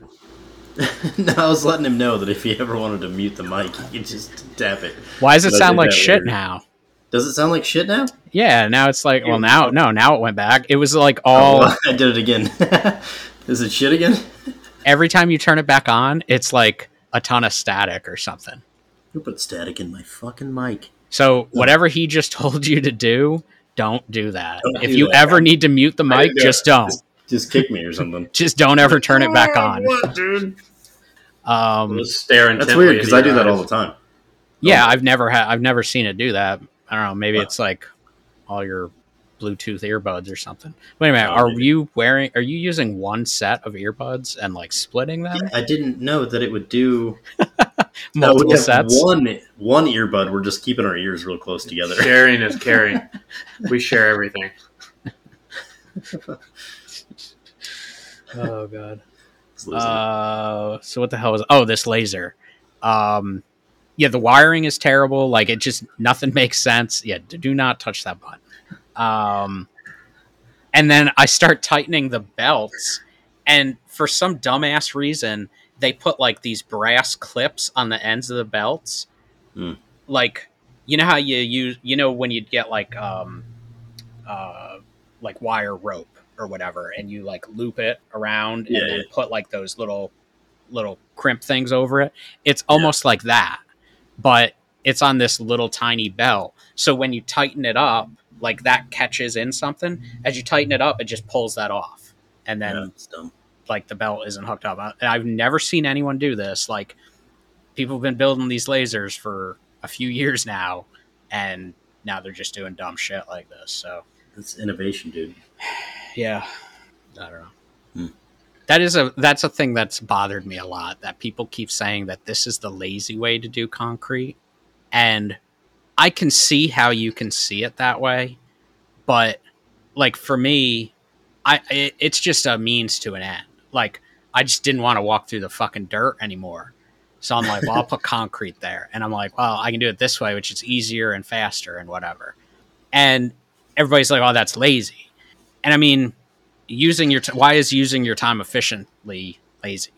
no, I was letting him know that if he ever wanted to mute the mic, he could just tap it. Why does it sound like shit works. now? Does it sound like shit now? Yeah, now it's like well now no, now it went back. It was like Oh, all well, I did it again. Is it shit again? every time you turn it back on, it's like a ton of static or something. Who put static in my fucking mic? So whatever he just told you to do, don't do that. Don't if do you that. ever need to mute the mic, do just it. don't. Just kick me or something. Just don't ever turn it back on. What, dude? Um, Just stare That's weird because I do your that all the time. yeah, I've never had I've never seen it do that. I don't know, maybe Wow. it's like all your Bluetooth earbuds or something. Wait a minute, Oh, are maybe. you wearing are you using one set of earbuds and like splitting them? I didn't know that it would do No, Multiple we have sets? One one earbud. We're just keeping our ears real close together. Sharing is caring. we share everything. Oh god. Uh, so what the hell was? Oh, this laser. Um, yeah, the wiring is terrible. Like it just nothing makes sense. Yeah, do not touch that button. Um, and then I start tightening the belts, and for some dumbass reason, they put like these brass clips on the ends of the belts. Hmm. Like, you know how you use, you know, when you'd get like, um, uh, like wire rope or whatever, and you like loop it around Yeah, and then yeah. put like those little little crimp things over it. It's almost like that, but it's on this little tiny belt. So when you tighten it up, like that catches in something. As you tighten it up, it just pulls that off, and then yeah. Like the belt isn't hooked up. I, I've never seen anyone do this. Like people have been building these lasers for a few years now, and now they're just doing dumb shit like this. So It's innovation, dude. yeah, I don't know. Hmm. That is a that's a thing that's bothered me a lot. That people keep saying that this is the lazy way to do concrete, and I can see how you can see it that way, but like for me, I it, it's just a means to an end. Like I just didn't want to walk through the fucking dirt anymore. So I'm like, well, I'll put concrete there, and I'm like, well, I can do it this way, which is easier and faster and whatever. And everybody's like, oh, that's lazy. And I mean, using your t- why is using your time efficiently lazy?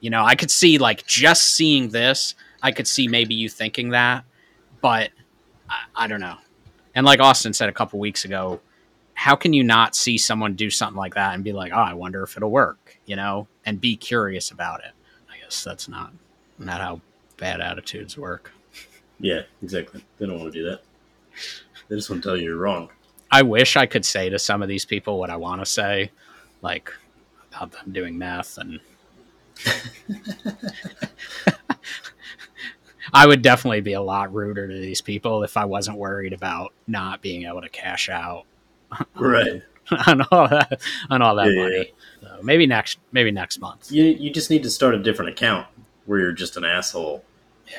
You know, I could see like just seeing this, I could see maybe you thinking that, but I, I don't know. And like Austin said a couple weeks ago, how can you not see someone do something like that and be like, oh, I wonder if it'll work, you know, and be curious about it? I guess that's not Not how bad attitudes work. Yeah, exactly. They don't want to do that. They just want to tell you you're wrong. I wish I could say to some of these people what I want to say, like about them doing meth and. I would definitely be a lot ruder to these people if I wasn't worried about not being able to cash out Right. on all that on all that Yeah, yeah, money. So maybe next maybe next month. You you just need to start a different account where you're just an asshole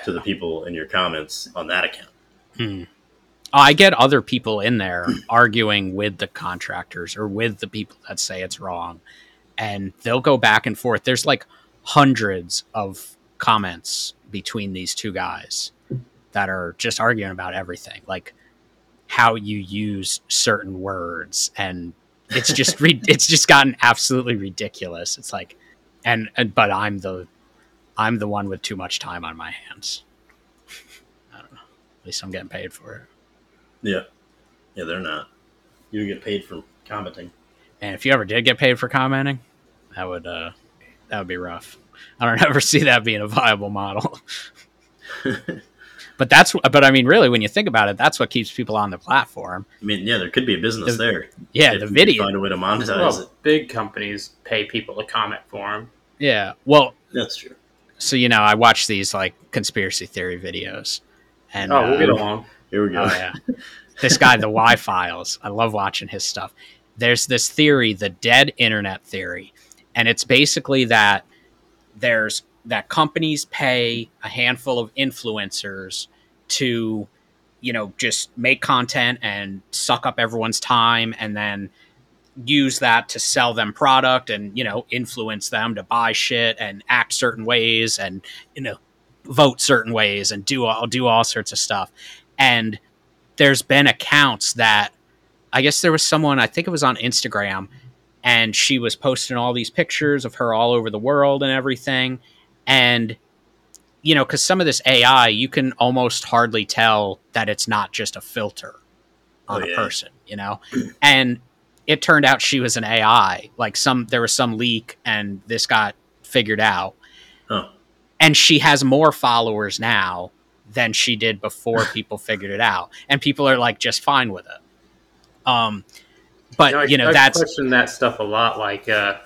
to the people in your comments on that account. Hmm. Oh, I get other people in there arguing with the contractors or with the people that say it's wrong, and they'll go back and forth. There's like hundreds of comments between these two guys that are just arguing about everything, like how you use certain words, and it's just re- it's just gotten absolutely ridiculous. It's like, and, and but I'm the I'm the one with too much time on my hands. I don't know. At least I'm getting paid for it. Yeah. Yeah, they're not. You get paid for commenting. And if you ever did get paid for commenting, that would uh that would be rough. I don't ever see that being a viable model. but that's what but I mean really when you think about it, that's what keeps people on the platform. I mean, yeah, there could be a business The- there. Yeah, if the video. Find a way to monetize Well, it. big companies pay people to comment for them. Yeah. Well, That's true. so you know, I watch these like conspiracy theory videos. And Oh, we'll uh, get along. Here we go. Oh yeah, this guy, the Why Files. I love watching his stuff. There's this theory, the dead internet theory, and it's basically that there's that companies pay a handful of influencers to, you know, just make content and suck up everyone's time, and then use that to sell them product and you know influence them to buy shit and act certain ways and you know vote certain ways and do all do all sorts of stuff. And there's been accounts that I guess there was someone I think it was on Instagram and she was posting all these pictures of her all over the world and everything and you know cuz some of this AI you can almost hardly tell that it's not just a filter on Oh, a person you know and it turned out she was an AI like some there was some leak and this got figured out Huh. and she has more followers now than she did before people figured it out and people are like just fine with it um but I, you know I that's question that stuff a lot. Like, uh,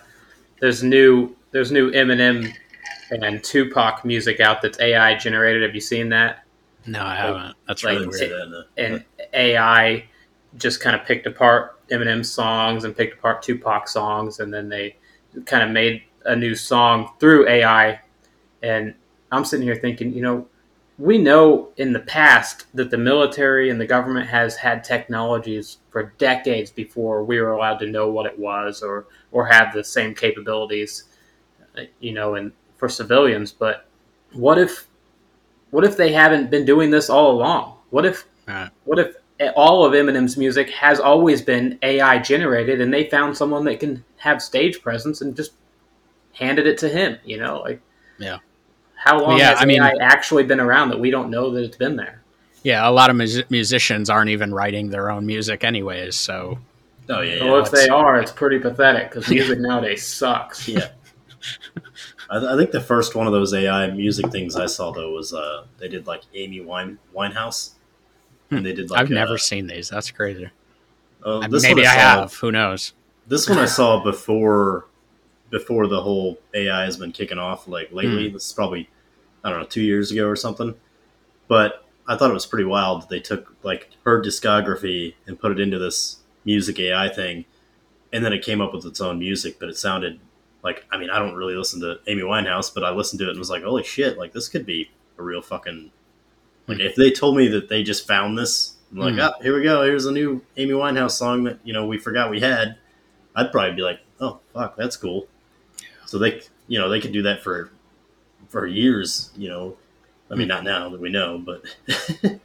there's new there's new Eminem and Tupac music out that's AI generated. Have you seen that? no i haven't that's like, really weird see that in the- And AI just kind of picked apart Eminem songs and picked apart Tupac songs, and then they kind of made a new song through AI. And I'm sitting here thinking, you know, we know in the past that the military and the government has had technologies for decades before we were allowed to know what it was or or have the same capabilities, uh, you know, and for civilians. But what if what if they haven't been doing this all along? What if Right. what if all of Eminem's music has always been AI generated and they found someone that can have stage presence and just handed it to him, you know, like Yeah. How long Yeah, has I mean- AI actually been around that we don't know that it's been there? yeah a lot of mus- musicians aren't even writing their own music anyways so Oh yeah, yeah. well, if they are, it's pretty pathetic because music nowadays sucks. Yeah. I, I think the first one of those AI music things I saw though was uh they did like Amy Wine Winehouse, and they did like i've never seen these that's crazy oh, Uh, this maybe one i saw- have who knows This one I saw before before the whole AI has been kicking off. Like lately, this is probably I don't know two years ago or something. But I thought it was pretty wild. that They took like her discography and put it into this music AI thing, and then it came up with its own music. But it sounded like I mean I don't really listen to Amy Winehouse, but I listened to it and was like, holy shit! Like this could be a real fucking like if they told me that they just found this. I'm like, Hmm. oh, here we go. Here's a new Amy Winehouse song that you know we forgot we had. I'd probably be like, "Oh, fuck, that's cool." So they, you know, they could do that for for years. You know, I mean, not now that we know, but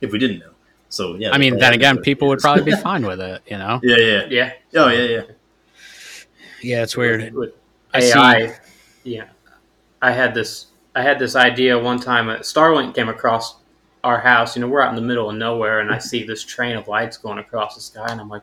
if we didn't know, so yeah. i mean then again have it people would probably be fine with it you know yeah, yeah, Yeah, oh yeah, yeah. yeah it's weird With I see- AI, yeah. I had this. I had this idea one time. uh, Starlink came across our house. You know, we're out in the middle of nowhere, and I see this train of lights going across the sky, and I'm like,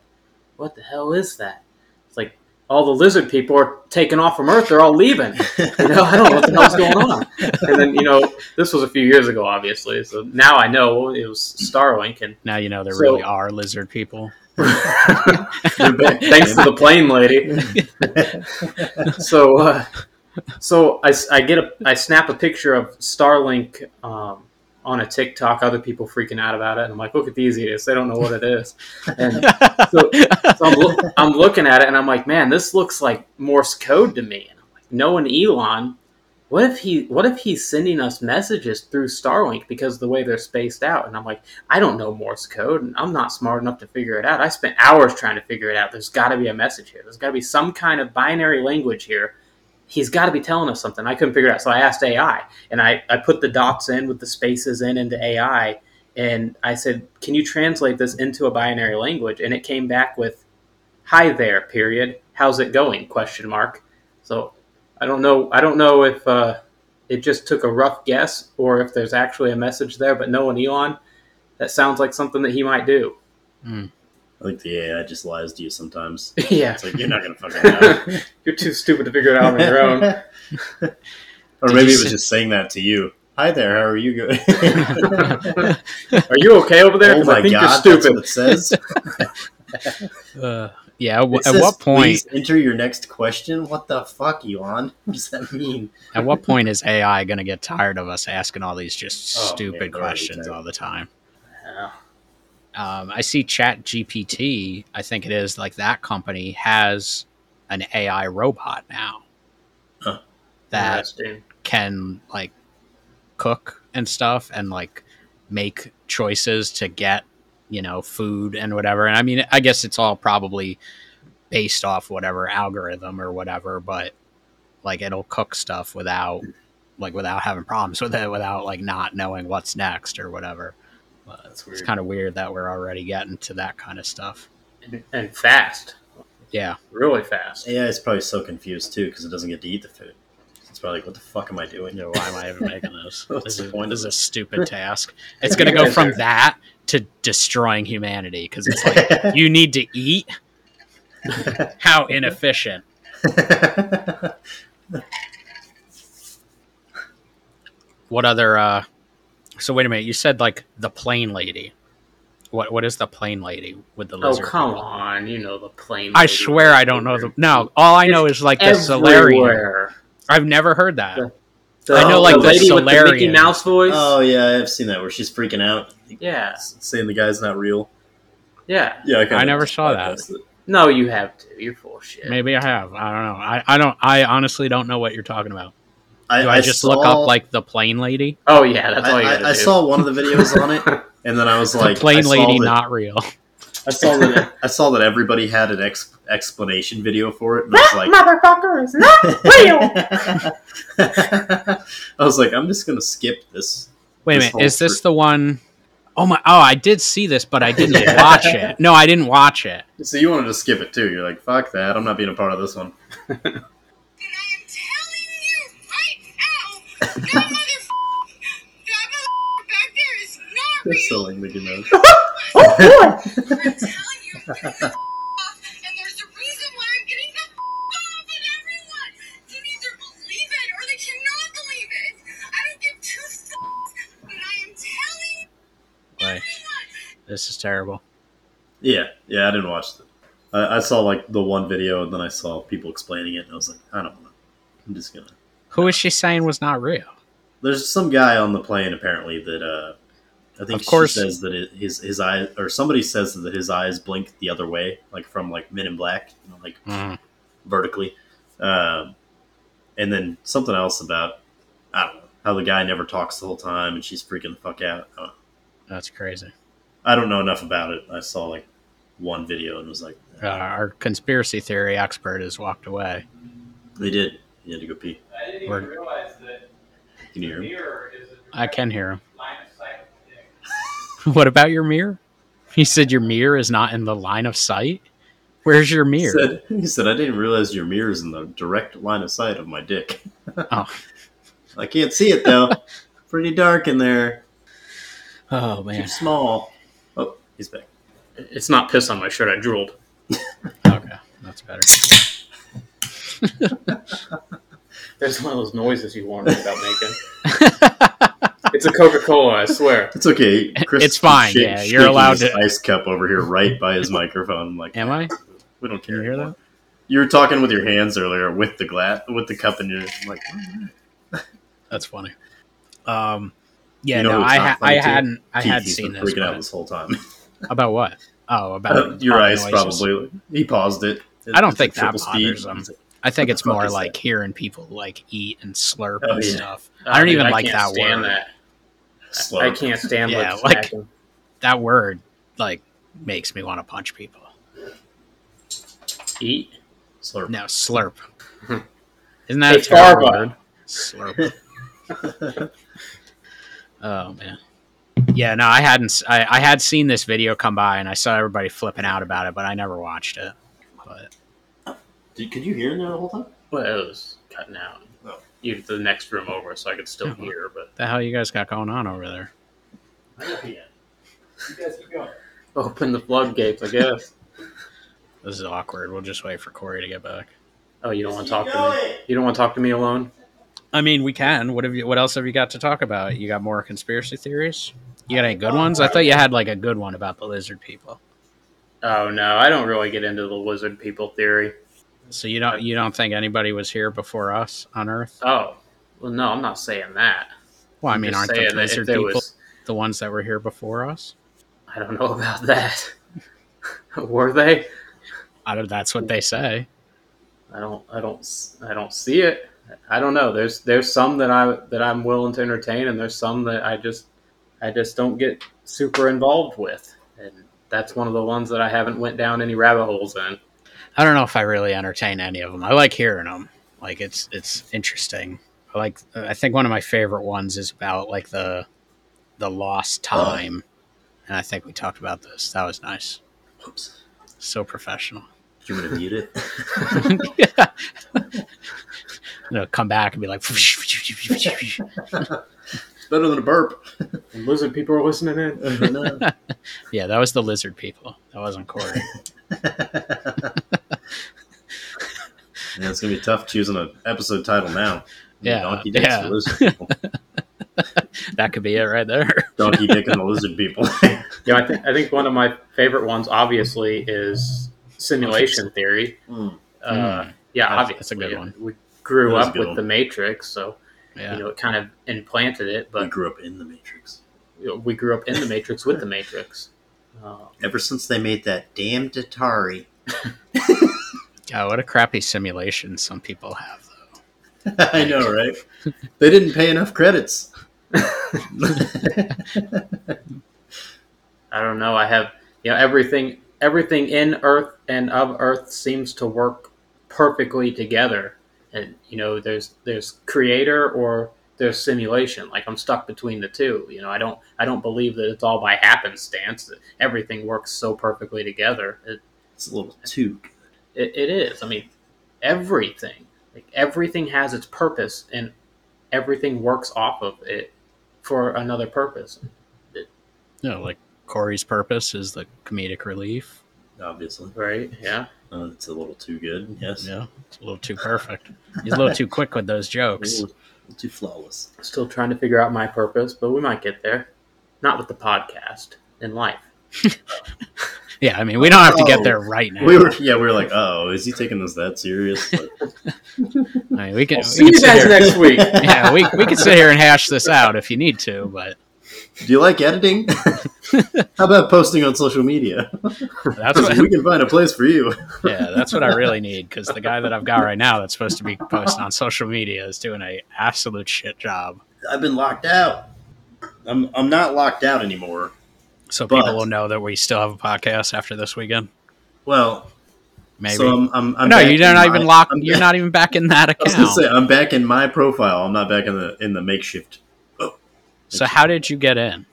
"What the hell is that?" It's like all the lizard people are taking off from Earth. They're all leaving. You know, I don't know what the hell's going on. And then, you know, this was a few years ago, obviously. So now I know it was Starlink. And Now you know there So- really are lizard people. Thanks to the plane lady. so, uh, so I, I get a, I snap a picture of Starlink um, on a TikTok. Other people freaking out about it, and I'm like, look at these idiots. They don't know what it is. And so, so I'm, loo- I'm looking at it, and I'm like, man, this looks like Morse code to me. And I'm like, knowing Elon, what if he, what if he's sending us messages through Starlink because of the way they're spaced out? And I'm like, I don't know Morse code, and I'm not smart enough to figure it out. I spent hours trying to figure it out. There's got to be a message here. There's got to be some kind of binary language here. He's got to be telling us something. I couldn't figure it out, so I asked AI, and I, I put the dots in with the spaces in into AI, and I said, "Can you translate this into a binary language?" And it came back with, "Hi there, period. How's it going?" Question mark. So I don't know. I don't know if uh, it just took a rough guess or if there's actually a message there. But knowing Elon, that sounds like something that he might do. I think the AI just lies to you sometimes. yeah, It's like you're not gonna fucking know. you're too stupid to figure it out on your own. or Did maybe you it was say- just saying that to you. Hi there, how are you going? Are you okay over there? Oh my I think god, you're that's stupid. what it says. Uh, yeah. w- at says, what point? Please enter your next question. What the fuck, Elon? What does that mean? At what point is AI going to get tired of us asking all these just Oh, stupid they're questions all the time? Yeah. Um, I see Chat GPT. I think it is like that company has an AI robot now Huh. that can like cook and stuff and like make choices to get you know food and whatever. And i mean i guess it's all probably based off whatever algorithm or whatever but like it'll cook stuff without like without having problems with it without like not knowing what's next or whatever. But That's it's kind of weird that we're already getting to that kind of stuff. And, and fast, yeah. Really fast. Yeah, it's probably so confused too because it doesn't get to eat the food. It's probably like, what the fuck am I doing? you know, why am i even making this? What's this the is, point this is of a stupid task. It's gonna go from that to destroying humanity because it's like you need to eat how inefficient what other uh so wait a minute you said like the plane lady what what is the plane lady with the lizard? Oh come people? on, you know the plane. i swear i don't know the no all i know is like the solarian i've never heard that The- I know, like, the lady with the Mickey Mouse voice. oh yeah, I've seen that where she's freaking out, yeah, saying the guy's not real. yeah. Yeah, kinda I never saw that. it. No, you have to. You're full of shit. maybe i have i don't know i, I don't i honestly don't know what you're talking about I, do i, just look up like the plane lady Oh yeah, that's all I, you I, gotta I saw one of the videos on it, and then I was like, the plane lady that- not real I saw that I saw that everybody had an ex- explanation video for it, and I was like, motherfucker is not real. I was like, I'm just gonna skip this. Wait a minute, whole is this tr- the one oh my! Oh, I did see this, but I didn't watch it. No, I didn't watch it. So you wanted to skip it too? You're like, fuck that! I'm not being a part of this one. And I am you right now, that motherfucker, back there is not They're real. selling Mickey boy. I'm telling you, get the f- off, and there's a reason why I'm getting the f- off and everyone can either believe it or they cannot believe it. I don't give two f- but I am telling Like, everyone. this is terrible. Yeah, yeah, I didn't watch it. I, I saw like the one video, and then I saw people explaining it, and I was like, I don't know. I'm just gonna. Who is she saying was not real? There's some guy on the plane apparently that uh, I think Of course. she says that it, his his eyes or somebody says that his eyes blink the other way, like from like Men in Black, you know, like Mm. vertically. Um, and then something else about I don't know how the guy never talks the whole time, and she's freaking the fuck out. I don't, That's crazy. I don't know enough about it. I saw like one video and was like, Uh, our conspiracy theory expert has walked away. they did. You had to go pee. I didn't We're- realize that Can you hear me? mirror is I can hear him. Line of sight. What about your mirror? He said your mirror is not in the line of sight. Where's your He mirror? said, he said, I didn't realize your mirror's in the direct line of sight of my dick. Oh. I can't see it though. Pretty dark in there. Oh man. Too small. Oh, he's back. It's not piss on my shirt. I drooled. Okay, that's better. There's one of those noises you warned me about making. It's a Coca Cola, I swear. It's okay. It's fine, shake- yeah, you're allowed his to- Ice cup over here, right by his microphone. I'm like, Am I? we don't Can care. you hear that? You were talking with your hands earlier with the glass, with the cup in your. I'm like, That's funny. Um, yeah, You know no, what's I not ha- funny, I hadn't I Keith, had he's seen been this. freaking out this whole time. About what? Oh, about your about eyes noises. probably. He paused it. I don't think at that triple speed. him. I think it's more like that? hearing people like eat and slurp Oh, and yeah. stuff. I don't dude, even like can't that stand word. That. Slurp. I can't stand Yeah, lip like- smacking. That word like makes me want to punch people. Eat. Slurp. No, slurp. Isn't that Hey, a terrible word? Slurp. oh man. Yeah, no, I hadn't. I had seen this video come by, and I saw everybody flipping out about it, but I never watched it. But Did, could you hear him there the whole time? Well, it was cutting out. You to the next room over, so I could still Oh. hear. But the hell you guys got going on over there? You guys keep going. open the floodgates, I guess. This is awkward. We'll just wait for Cory to get back. Oh, you don't want to talk to me? You don't want to talk to me alone? I mean, we can. What have you? What else have you got to talk about? You got more conspiracy theories? You got any good ones? I thought you had like a good one about the lizard people. Oh no, I don't really get into the lizard people theory. So you don't you don't think anybody was here before us on Earth? Oh, well, no, I'm not saying that. Well, I mean, aren't the lizard people was- the ones that were here before us? I don't know about that. Were they? I don't, that's what they say. I don't. I don't. I don't see it. I don't know. There's there's some that I that I'm willing to entertain, and there's some that I just I just don't get super involved with, and that's one of the ones that I haven't went down any rabbit holes in. I don't know if I really entertain any of them. I like hearing them. Like it's it's interesting. I like. I think one of my favorite ones is about like the the lost time, and I think we talked about this. That was nice. Oops. So professional. Do you want to mute it? yeah. You know, come back and be like, Better than a burp. And lizard people are listening in. yeah, that was the lizard people. That wasn't Cory. Yeah, it's gonna be tough choosing an episode title now. Yeah, Donkey Dicks yeah. Lizard People. that could be it right there. Donkey Dick and the Lizard People. Yeah, I think I think one of my favorite ones, obviously, is simulation theory. Mm. Uh, Mm. yeah, That's- obviously, that's a good one. We grew That is a up with one. the Matrix, so Yeah. you know it kind of implanted it. But we grew up in the Matrix. we grew up in the Matrix with the Matrix. Uh, Ever since they made that damned Atari. God, what a crappy simulation some people have, though. I know, right? They didn't pay enough credits. I don't know. I have you know everything everything in Earth and of Earth seems to work perfectly together. And you know, there's there's creator or there's simulation. Like I'm stuck between the two. You know, I don't I don't believe that it's all by happenstance. That everything works so perfectly together. It, It's a little too good. It, it is. I mean, everything like everything has its purpose, and everything works off of it for another purpose. You know, like Cory's purpose is the comedic relief. Obviously, Right? Yeah. uh, it's a little too good. Yes, Yeah, it's a little too perfect. He's a little too quick with those jokes. little, a little too flawless. Still trying to figure out my purpose, but we might get there. Not with the podcast, in life. Yeah, I mean, we don't have to get Oh. there right now. We were, yeah, we were like, oh, is he taking this that serious? But I mean, we can. I'll we See can you sit guys here- next week. yeah, we, we can sit here and hash this out if you need to, but do you like editing? How about posting on social media? that's what we can find a place for you. yeah, that's what I really need because the guy that I've got right now that's supposed to be posting on social media is doing a absolute shit job. I've been locked out. I'm I'm not locked out anymore. So But- people will know that we still have a podcast after this weekend. Well, Maybe. so I'm, I'm, I'm no, you're not my- even locked. I'm- You're not even back in that I was account. say I'm back in my profile. I'm not back in the in the makeshift. So how did you get in?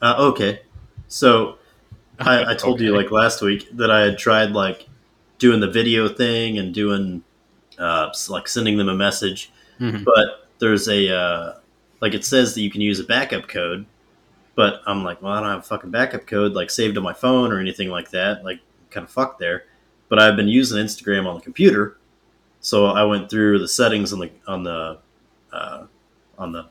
Uh, okay, so I, I told you like last week that I had tried like doing the video thing and doing uh, like sending them a message, Mhm. but there's a uh, like it says that you can use a backup code, but I'm like, well, I don't have fucking backup code like saved on my phone or anything like that. Like, kind of fucked there. But I've been using Instagram on the computer, So I went through the settings on the on the uh, on the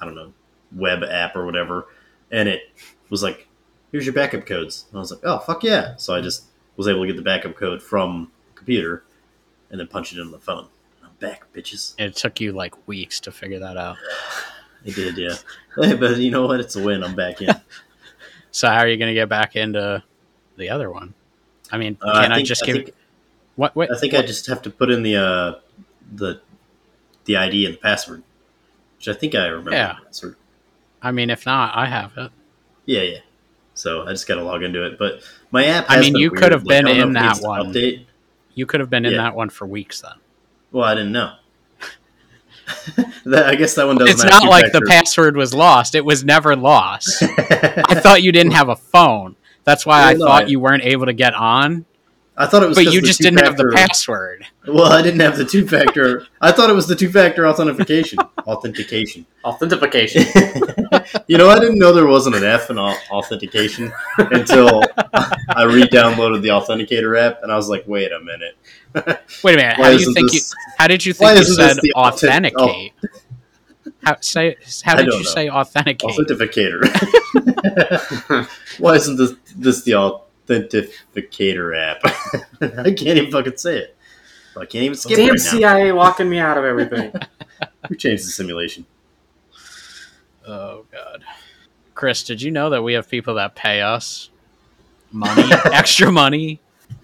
I don't know web app or whatever, and it was like, "Here's your backup codes." And I was like, "Oh fuck yeah!" So I just was able to get the backup code from the computer, and then punch it in the phone. I'm back, bitches. It took you like weeks to figure that out. I did, yeah. but you know what? It's a win. I'm back in. So how are you going to get back into the other one? I mean, Uh, can I, think- just I give think- what? What? I think I just have to put in the uh, the the ID and the password, which I think I remember. Yeah. I mean, if not, I have it. Yeah, yeah. So I just got to log into it. But my app. I mean, you could have Like, been in that one. Update. You could have been in Yeah. that one for weeks then. Well, I didn't know. that, I guess that one doesn't. It's not like the password was lost. It was never lost. I thought you didn't have a phone. That's why I no, thought I- you weren't able to get on. I thought it was, But 'cause you just didn't have the password. Well, I didn't have the two factor. I thought it was the two factor authentication. Authentication. Authentication. you know, I didn't know there wasn't an F in authentication until I re-downloaded the Authenticator app, and I was like, "Wait a minute, Wait a minute. why How do you isn't think you? How did you why think you isn't this said the authentic- authenticate? Oh. How say? How did you know. say authenticate? Authenticator. why isn't this this the Authenticator app? I can't even fucking say it. I can't even skip Damn right now. CIA locking me out of everything. We changed the simulation. Oh god. Chris, did you know that we have people that pay us money, extra money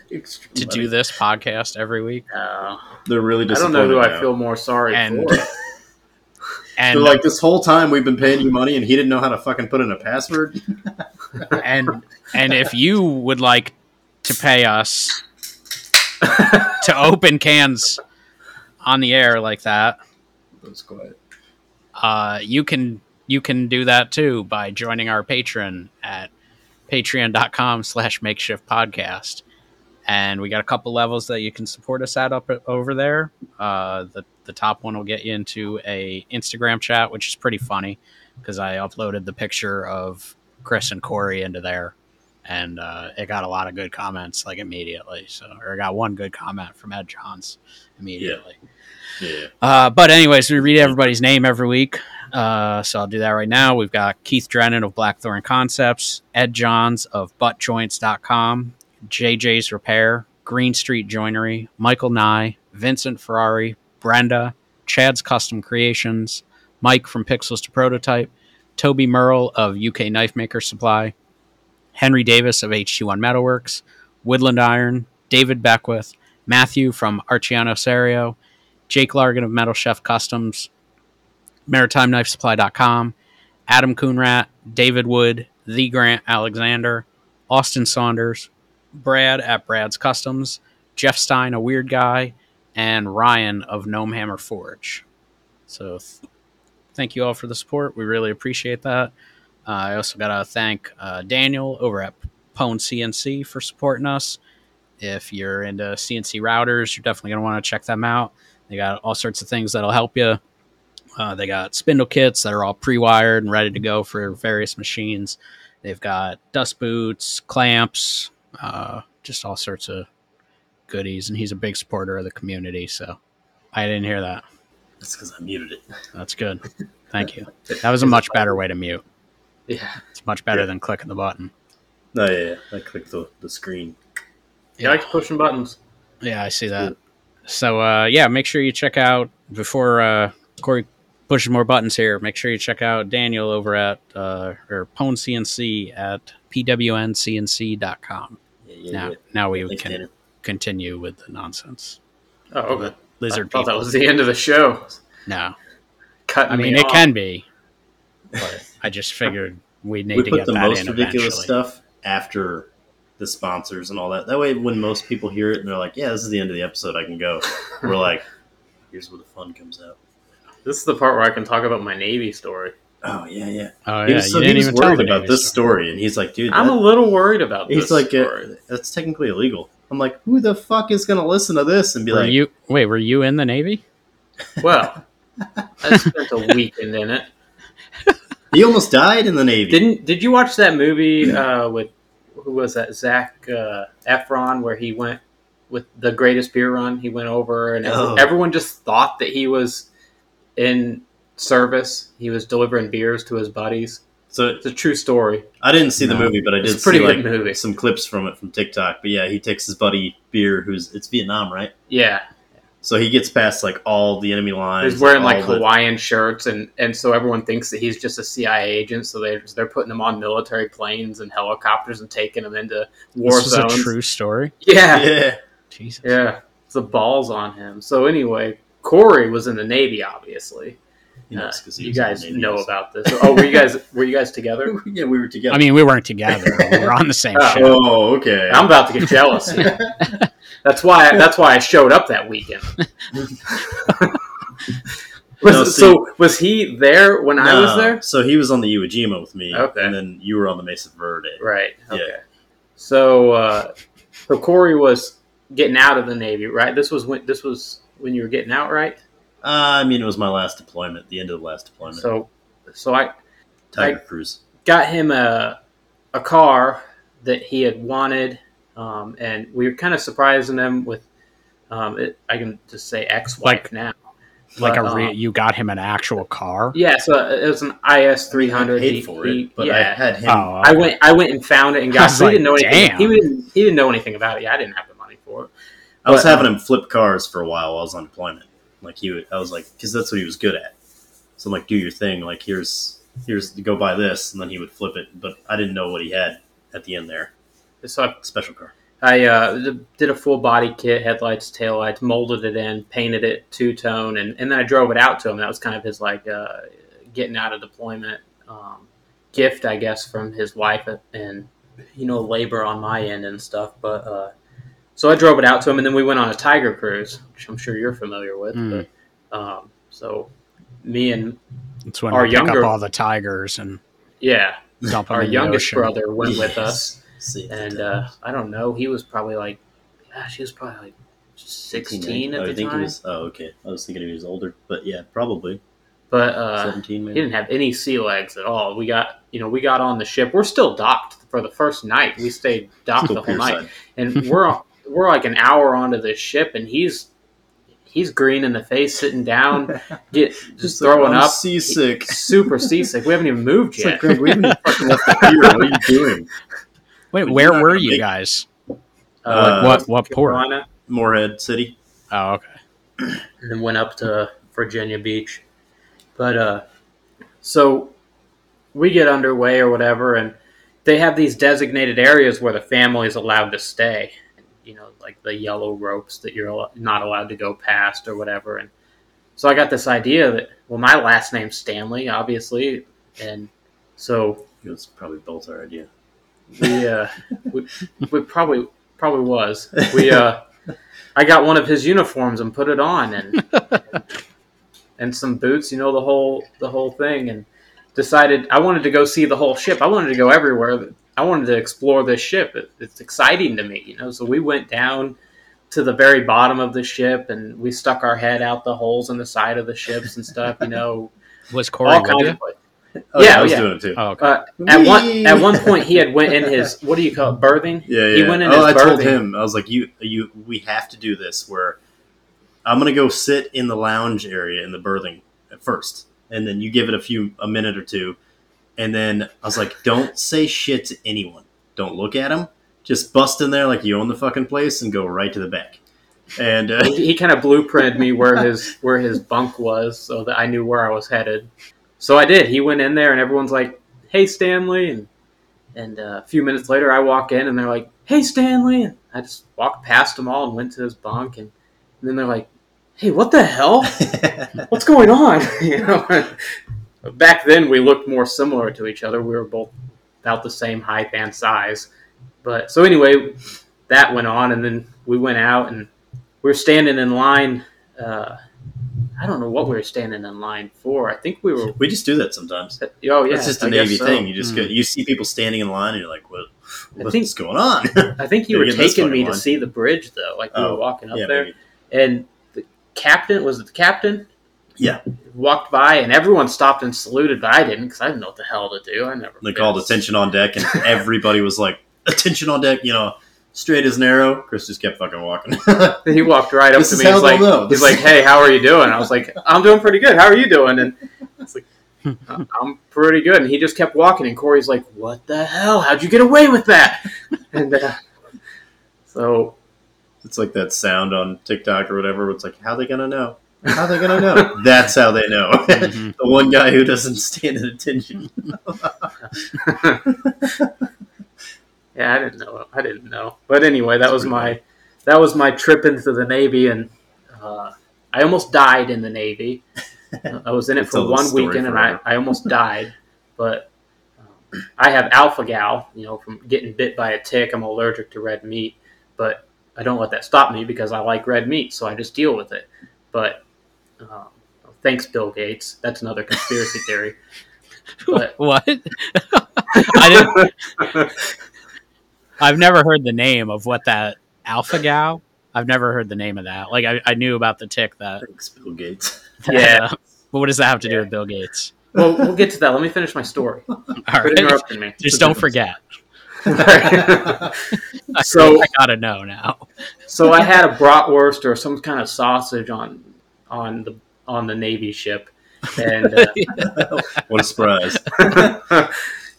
to do this podcast every week? Uh, They're really I don't know who I feel more sorry And- for. And They're like this whole time we've been paying you money and he didn't know how to fucking put in a password. and and if you would like to pay us to open cans on the air like that, That's quiet. uh, you can you can do that too by joining our Patreon at patreon.com slash makeshift podcast and we got a couple levels that you can support us at up over there uh, the, the top one will get you into a instagram chat which is pretty funny because i uploaded the picture of chris and cory into there and uh, it got a lot of good comments like immediately so or I got one good comment from ed johns immediately Yeah. uh, but anyways, we read everybody's name every week. Uh, so I'll do that right now. We've got Keith Drennan of Blackthorn Concepts, Ed Johns of buttjoints.com, JJ's Repair, Green Street Joinery, Michael Nye, Vincent Ferrari, Brenda, Chad's Custom Creations, Mike from Pixels to Prototype, Toby Merle of UK Knife Maker Supply, Henry Davis of HT1 Metalworks, Woodland Iron, David Beckwith, Matthew from Arciano Serio, Jake Largan of Metal Chef Customs, MaritimeKnifeSupply.com, Adam Coonrat, David Wood, The Grant Alexander, Austin Saunders, Brad at Brad's Customs, Jeff Stein, a weird guy, and Ryan of Gnome Hammer Forge. So th- thank you all for the support. We really appreciate that. Uh, I also got to thank uh, Daniel over at Pwn CNC for supporting us. If you're into CNC routers, you're definitely going to want to check them out. They got all sorts of things that'll help you. Uh, they got spindle kits that are all pre-wired and ready to go for various machines. They've got dust boots, clamps, uh, just all sorts of goodies. And he's a big supporter of the community. So I didn't hear that. That's because I muted it. That's good. Thank you. That was a much better way to mute. yeah. It's much better Yeah. than clicking the button. No, yeah, yeah. I clicked the, the screen. You like pushing buttons. Yeah, I see that. So uh, yeah, make sure you check out before uh, Cory pushes more buttons here. Make sure you check out Daniel over at uh, or Pwn CNC at pwncnc.com. Yeah, yeah, Now, yeah. now we Thanks, can Tanner. Continue with the nonsense. Oh, okay. Lizard I thought people. that was the end of the show. no, Cutting I mean me it off. can be, but I just figured we need We to put get the that most in ridiculous eventually. stuff after the sponsors and all that. That way, when most people hear it and they're like, "Yeah, this is the end of the episode," I can go. We're like, "Here's where the fun comes out." This is the part where I can talk about my Navy story. Oh yeah, yeah. Oh he yeah, was, so you he didn't was even worried about Navy this story. story, and he's like, "Dude, I'm a little worried about he's this like, story. uh, that's technically illegal." I'm like, "Who the fuck is gonna listen to this and be Were like, you wait? Were you in the Navy? well, I spent a weekend in it. he almost died in the Navy?" Didn't Did you watch that movie uh, with who was that Zach uh, Efron where he went with the greatest beer run. He went over, and Oh. everyone just thought that he was in service. He was delivering beers to his buddies. So It's a true story. I didn't see the movie, but I did a pretty see good like movie. some clips from it from TikTok. But yeah, he takes his buddy beer, who's it's Vietnam, right? Yeah, So he gets past like all the enemy lines. he's wearing like all the- Hawaiian shirts, and and so everyone thinks that he's just a CIA agent. So they they're putting him on military planes and helicopters and taking him into war This was a zones. true story. yeah, Yeah, Jesus. Yeah, the balls on him. So anyway, Cory was in the Navy, obviously. He knows Uh, 'cause he you was in the guys know about this. Oh, were you guys were you guys together? yeah, we were together. I mean, we weren't together. we were on the same Oh. ship. oh, okay. I'm about to get jealous. here. that's why that's why I showed up that weekend. Was- No, see- so was he there when I was there? So he was on the Iwo Jima with me, Okay. and then you were on the Mesa Verde. Right. Yeah. Okay. So uh, so Cory was getting out of the Navy, right? This was when this was when you were getting out, right? Uh, I mean, it was my last deployment, the end of the last deployment. So so I Tiger I- Cruise. got him a a car that he had wanted, um, and we were kind of surprising him with. Um, it, I can just say ex-wife Like- now. Like But, a re- um, you got him an actual car. Yeah, so it was an IS three hundred. I hundred. paid for it, but I yeah, had him. Oh, I went. I went and found it and got. I was he like, didn't know anything. damn. He didn't. He didn't know anything about it. Yeah, I didn't have the money for it. I was but- having him flip cars for a while while I was on deployment. Like he, would, I was like, because that's what he was good at. So I'm like, do your thing. Like here's here's go buy this, and then he would flip it. But I didn't know what he had at the end there. So I Special car. I uh, did a full body kit, headlights, taillights, molded it in, painted it two tone, and, and then I drove it out to him. That was kind of his like uh, getting out of deployment um, gift, I guess, from his wife and you know labor on my end and stuff. But uh, so I drove it out to him, and then we went on a tiger cruise, which I'm sure you're familiar with. Mm. But, um, so me and That's when Our we pick younger- up all the tigers and yeah, dump our youngest brother went with us. See, and uh, I don't know. He was probably like, gosh, he was probably like sixteen oh, at I the think time. he was. Oh, okay. I was thinking he was older, but yeah, probably but uh, seventeen. he didn't have any sea legs at all. We got, you know, we got on the ship. We're still docked for the first night. We stayed docked Cool the whole night, Pierside. and we're we're like an hour onto this ship, and he's he's green in the face, sitting down, get just like, throwing I'm up, seasick. super seasick. We haven't even moved It's yet. like, Greg, we haven't even left the pier. What are you doing? Wait, But where you're were you make- guys? Uh, what what port? Carolina, Morehead City. Oh, okay. and then went up to Virginia Beach. But uh, so we get underway or whatever, and they have these designated areas where the family is allowed to stay. You know, like the yellow ropes that you're not allowed to go past or whatever. And so I got this idea that well, my last name's Stanley, obviously, and so It was probably both our idea. we uh, we, we probably probably was we uh, I got one of his uniforms and put it on and and some boots, you know the whole the whole thing, and decided I wanted to go see the whole ship. I wanted to go everywhere. I wanted to explore this ship. It, it's exciting to me, you know. So we went down to the very bottom of the ship and we stuck our head out the holes in the side of the ships and stuff, you know. Was Cory all with you? of places. Oh, Yeah, I was yeah. doing it too. Oh, okay. Uh, at one at one point, he had went in his what do you call it, berthing? Yeah, yeah. He went in oh, his I told him. I was like, "You, you, we have to do this. Where I'm gonna go sit in the lounge area in the berthing at first, and then you give it a few, a minute or two, and then I was like, don't say shit to anyone. Don't look at them. Just bust in there like you own the fucking place and go right to the back. And uh, he, he kind of blueprinted me where his where his bunk was so that I knew where I was headed. So I did. He went in there and everyone's like, "Hey Stanley," and and uh, a few minutes later I walk in and they're like, "Hey Stanley," and I just walked past them all and went to his bunk and, and then they're like, "Hey, what the hell? What's going on?" you know. Back then we looked more similar to each other. We were both about the same height and size. But so anyway, that went on and then we went out and we were standing in line. Uh, I don't know what we were standing in line for. I think we were. we just do that sometimes. Oh yeah, It's just a I Navy so. thing. You just Mm. go, you see people standing in line, and you're like, "What? I What's think- going on?" I think you were taking me to see the bridge though. Like we Oh, were walking up yeah, there, maybe. and the captain was it the captain? Yeah. Walked by and everyone stopped and saluted, but I didn't because I didn't know what the hell to do. I never. They called attention on deck, and everybody was like, "Attention on deck!" You know, straight as an arrow. Chris just kept fucking walking. He walked right up This to me. He's like, know. he's like, "Hey, how are you doing?" I was like, "I'm doing pretty good. How are you doing?" And it's like, "Uh, "I'm pretty good." And he just kept walking. And Cory's like, "What the hell? How'd you get away with that?" And uh, so it's like that sound on TikTok or whatever. It's like, how they gonna know? How are they gonna know? That's how they know. Mhm. the one guy who doesn't stand at attention. yeah, I didn't know. I didn't know. But anyway, that was my that was my trip into the Navy, and uh, I almost died in the Navy. I was in it for one story weekend, and I. I almost died. But um, I have alpha gal, you know, from getting bit by a tick. I'm allergic to red meat, but I don't let that stop me because I like red meat, so I just deal with it. But um, thanks, Bill Gates. That's another conspiracy theory. But what? I didn't. I've never heard the name of what that alpha gal. I've never heard the name of that. Like I, I knew about the tick that. Thanks, Bill Gates. that, Yeah. uh, but what does that have to do with Bill Gates? well, we'll get to that. Let me finish my story. All Quit right. interrupting me. Just don't forget. so So I gotta know now. so I had a bratwurst or some kind of sausage on on the on the Navy ship, and uh, What a surprise!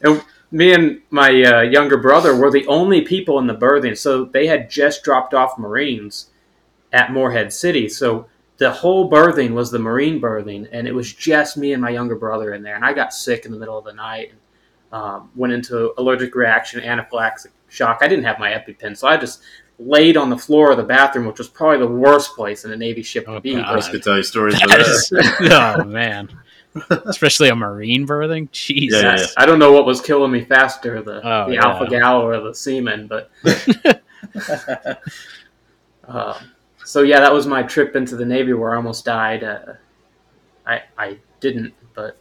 and me and my uh, younger brother were the only people in the berthing. So they had just dropped off Marines at Morehead City. So the whole berthing was the Marine berthing, and it was just me and my younger brother in there. And I got sick in the middle of the night and um, went into allergic reaction, anaphylactic shock. I didn't have my EpiPen, so I just laid on the floor of the bathroom, which was probably the worst place in a Navy ship to Oh, be. God. Chris could tell you stories about That that. is- oh man, especially a marine berthing. Jesus. Yeah, yeah, I don't know what was killing me faster, the, Oh, the yeah. alpha gal or the semen, but um, so yeah, that was my trip into the Navy where I almost died. Uh, I I didn't, but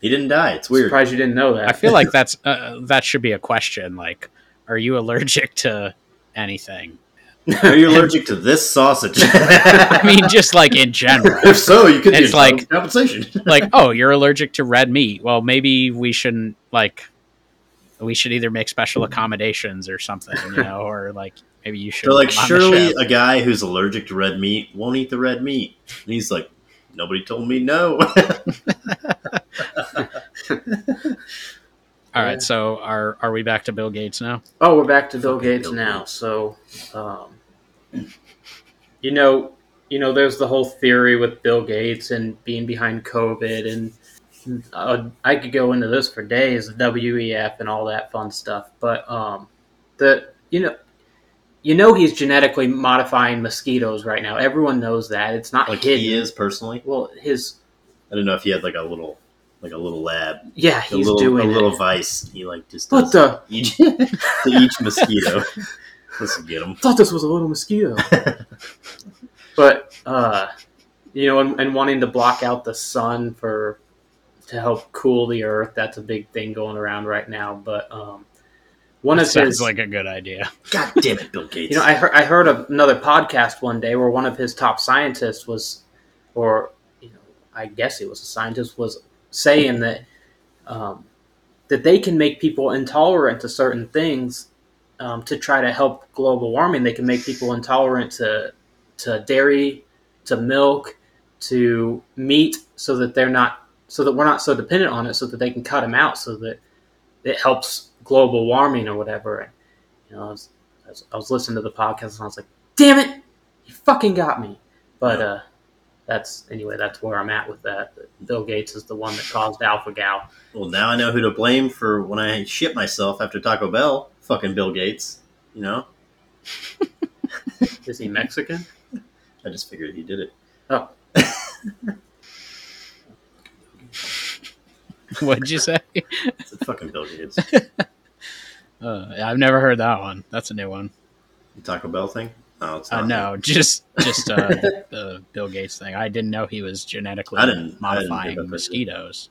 He didn't die. It's weird. surprised you didn't know that. I feel like that's uh, that should be a question. Like, are you allergic to anything? Are you allergic to this sausage? I mean, just like in general. if so, you could It's like- compensation. like, oh, you're allergic to red meat. Well, maybe we shouldn't like. We should either make special accommodations or something, you know, or like maybe you should. They're like, the surely a guy who's allergic to red meat won't eat the red meat. And he's like, nobody told me no. All right, so are are we back to Bill Gates now? oh, we're back to Bill Gates Bill now. Gates. So, um, you know, you know, there's the whole theory with Bill Gates and being behind COVID, and uh, I could go into this for days, the WEF and all that fun stuff. But um, the you know, you know, he's genetically modifying mosquitoes right now. Everyone knows that. It's not like hidden. he is personally. Well, his I don't know if he had like a little, like a little lab, yeah, a he's little, doing a it. little vice. He like just What does the? each to each mosquito. Let's get him. thought this was a little mosquito. but uh, you know, and, and wanting to block out the sun for to help cool the earth. That's a big thing going around right now. But um, one of his Sounds his, like a good idea. God damn it, Bill Gates. you know, I heard I heard of another podcast one day where one of his top scientists was, or you know, I guess he was a scientist was saying that um, that they can make people intolerant to certain things um, to try to help global warming. They can make people intolerant to to dairy, to milk, to meat, so that they're not so that we're not so dependent on it, so that they can cut them out, so that it helps global warming or whatever. And, you know, I was, I was, I was listening to the podcast and I was like, "Damn it, you fucking got me!" But uh, that's anyway. That's where I'm at with that. that Bill Gates is the one that caused Alpha Gal. well, now I know who to blame for when I shit myself after Taco Bell. Fucking Bill Gates. You know, Is he Mexican? I just figured he did it. Oh. What'd you say? It's a fucking Bill Gates. Uh, I've never heard that one. That's a new one. The Taco Bell thing. Oh, it's Uh, not. no, just just uh, the Bill Gates thing. I didn't know he was genetically I didn't- I didn't modifying pick up that. mosquitoes.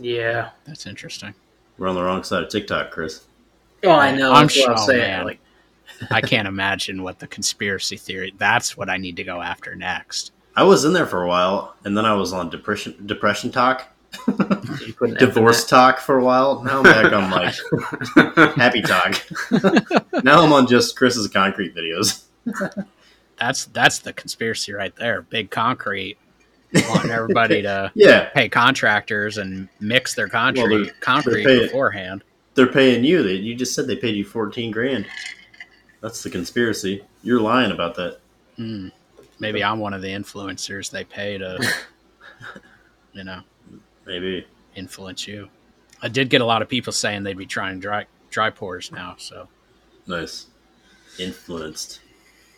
Yeah. That's interesting. We're on the wrong side of TikTok, Chris. Oh, I know. I'm that's what sure- saying. man. Like, I can't imagine what the conspiracy theory. That's what I need to go after next. I was in there for a while, and then I was on depression depression talk, You put an F in Divorce talk for a while. Now I'm back on like happy talk. now I'm on just Chris's concrete videos. That's that's the conspiracy right there. Big concrete wanting everybody to Yeah, pay contractors and mix their concrete Well, they're- concrete they're paying- beforehand. they're paying you. They, you just said they paid you 14 grand. That's the conspiracy. You're lying about that. Hmm. Maybe I'm one of the influencers they pay to, you know, Maybe. influence you. I did get a lot of people saying they'd be trying dry dry pours now. So, Nice. Influenced.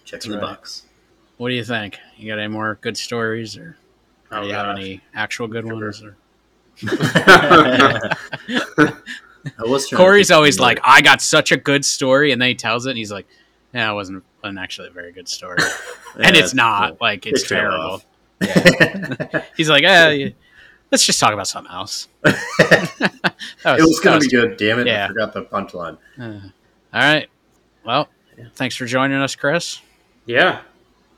Checking That's the box. what do you think? You got any more good stories, or Oh, do you have any actual good ones? Or? I was Cory's always like, I got such a good story, and then he tells it, and he's like, Yeah, it wasn't, wasn't actually a very good story, and it's not. Like, it's It terrible. He's like, eh, let's just talk about something else. That it was gonna be good. Damn it! Yeah. I forgot the punchline. Uh, all right. Well, Yeah. thanks for joining us, Chris. Yeah.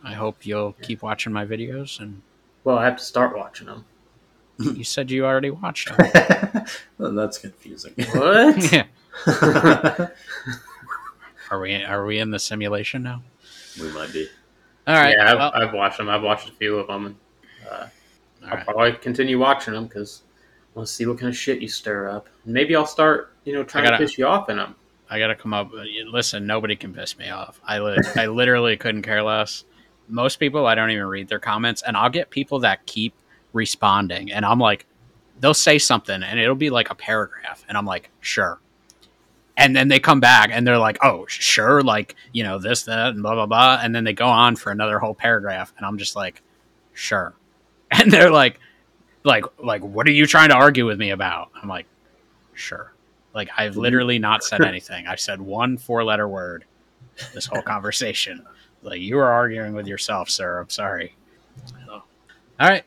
I hope you'll keep watching my videos. And Well, I have to start watching them. you said you already watched them. well, that's confusing. What? yeah. Are we are we in the simulation now? We might be. All right. yeah, I've, well, I've watched them. I've watched a few of them. And, uh, I'll right. probably continue watching them because I want to see what kind of shit you stir up. Maybe I'll start, you know, trying gotta- to piss you off in them. I gotta come up. Listen, nobody can piss me off. I li- I literally couldn't care less. Most people, I don't even read their comments, and I'll get people that keep responding, and I'm like, they'll say something, and it'll be like a paragraph, and I'm like, sure. And then they come back, and they're like, oh, sure, like you know this, that, and blah blah blah, and then they go on for another whole paragraph, and I'm just like, sure. And they're like, like, like, what are you trying to argue with me about? I'm like, sure. Like I've literally not said anything. I've said one four letter word this whole conversation. Like you are arguing with yourself, sir. I'm sorry. So, all right.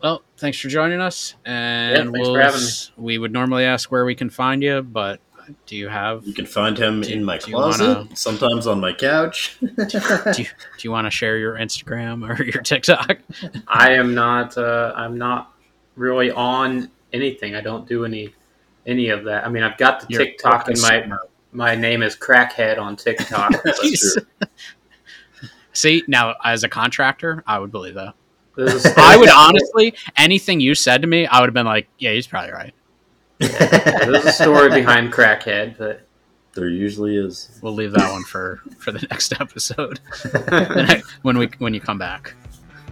Well, thanks for joining us. And thanks we'll for having me. we would normally ask where we can find you, but do you have You can find him Do- in my closet, wanna- sometimes on my couch. do you, do you want to share your Instagram or your TikTok? I am not. Uh, I'm not really on anything. I don't do any any of that. I mean, I've got the You're TikTok, and my my name is Crackhead on TikTok. That's true. See, now as a contractor, I would believe that. I would honestly, anything you said to me, I would have been like, yeah, he's probably right. There's a story behind Crackhead, but There usually is. We'll leave that one for for the next episode when we when you come back.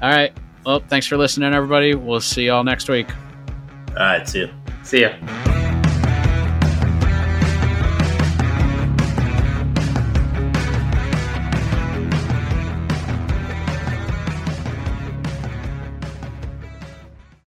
All right. Well, thanks for listening, everybody. We'll see y'all next week. All right, see you. see ya.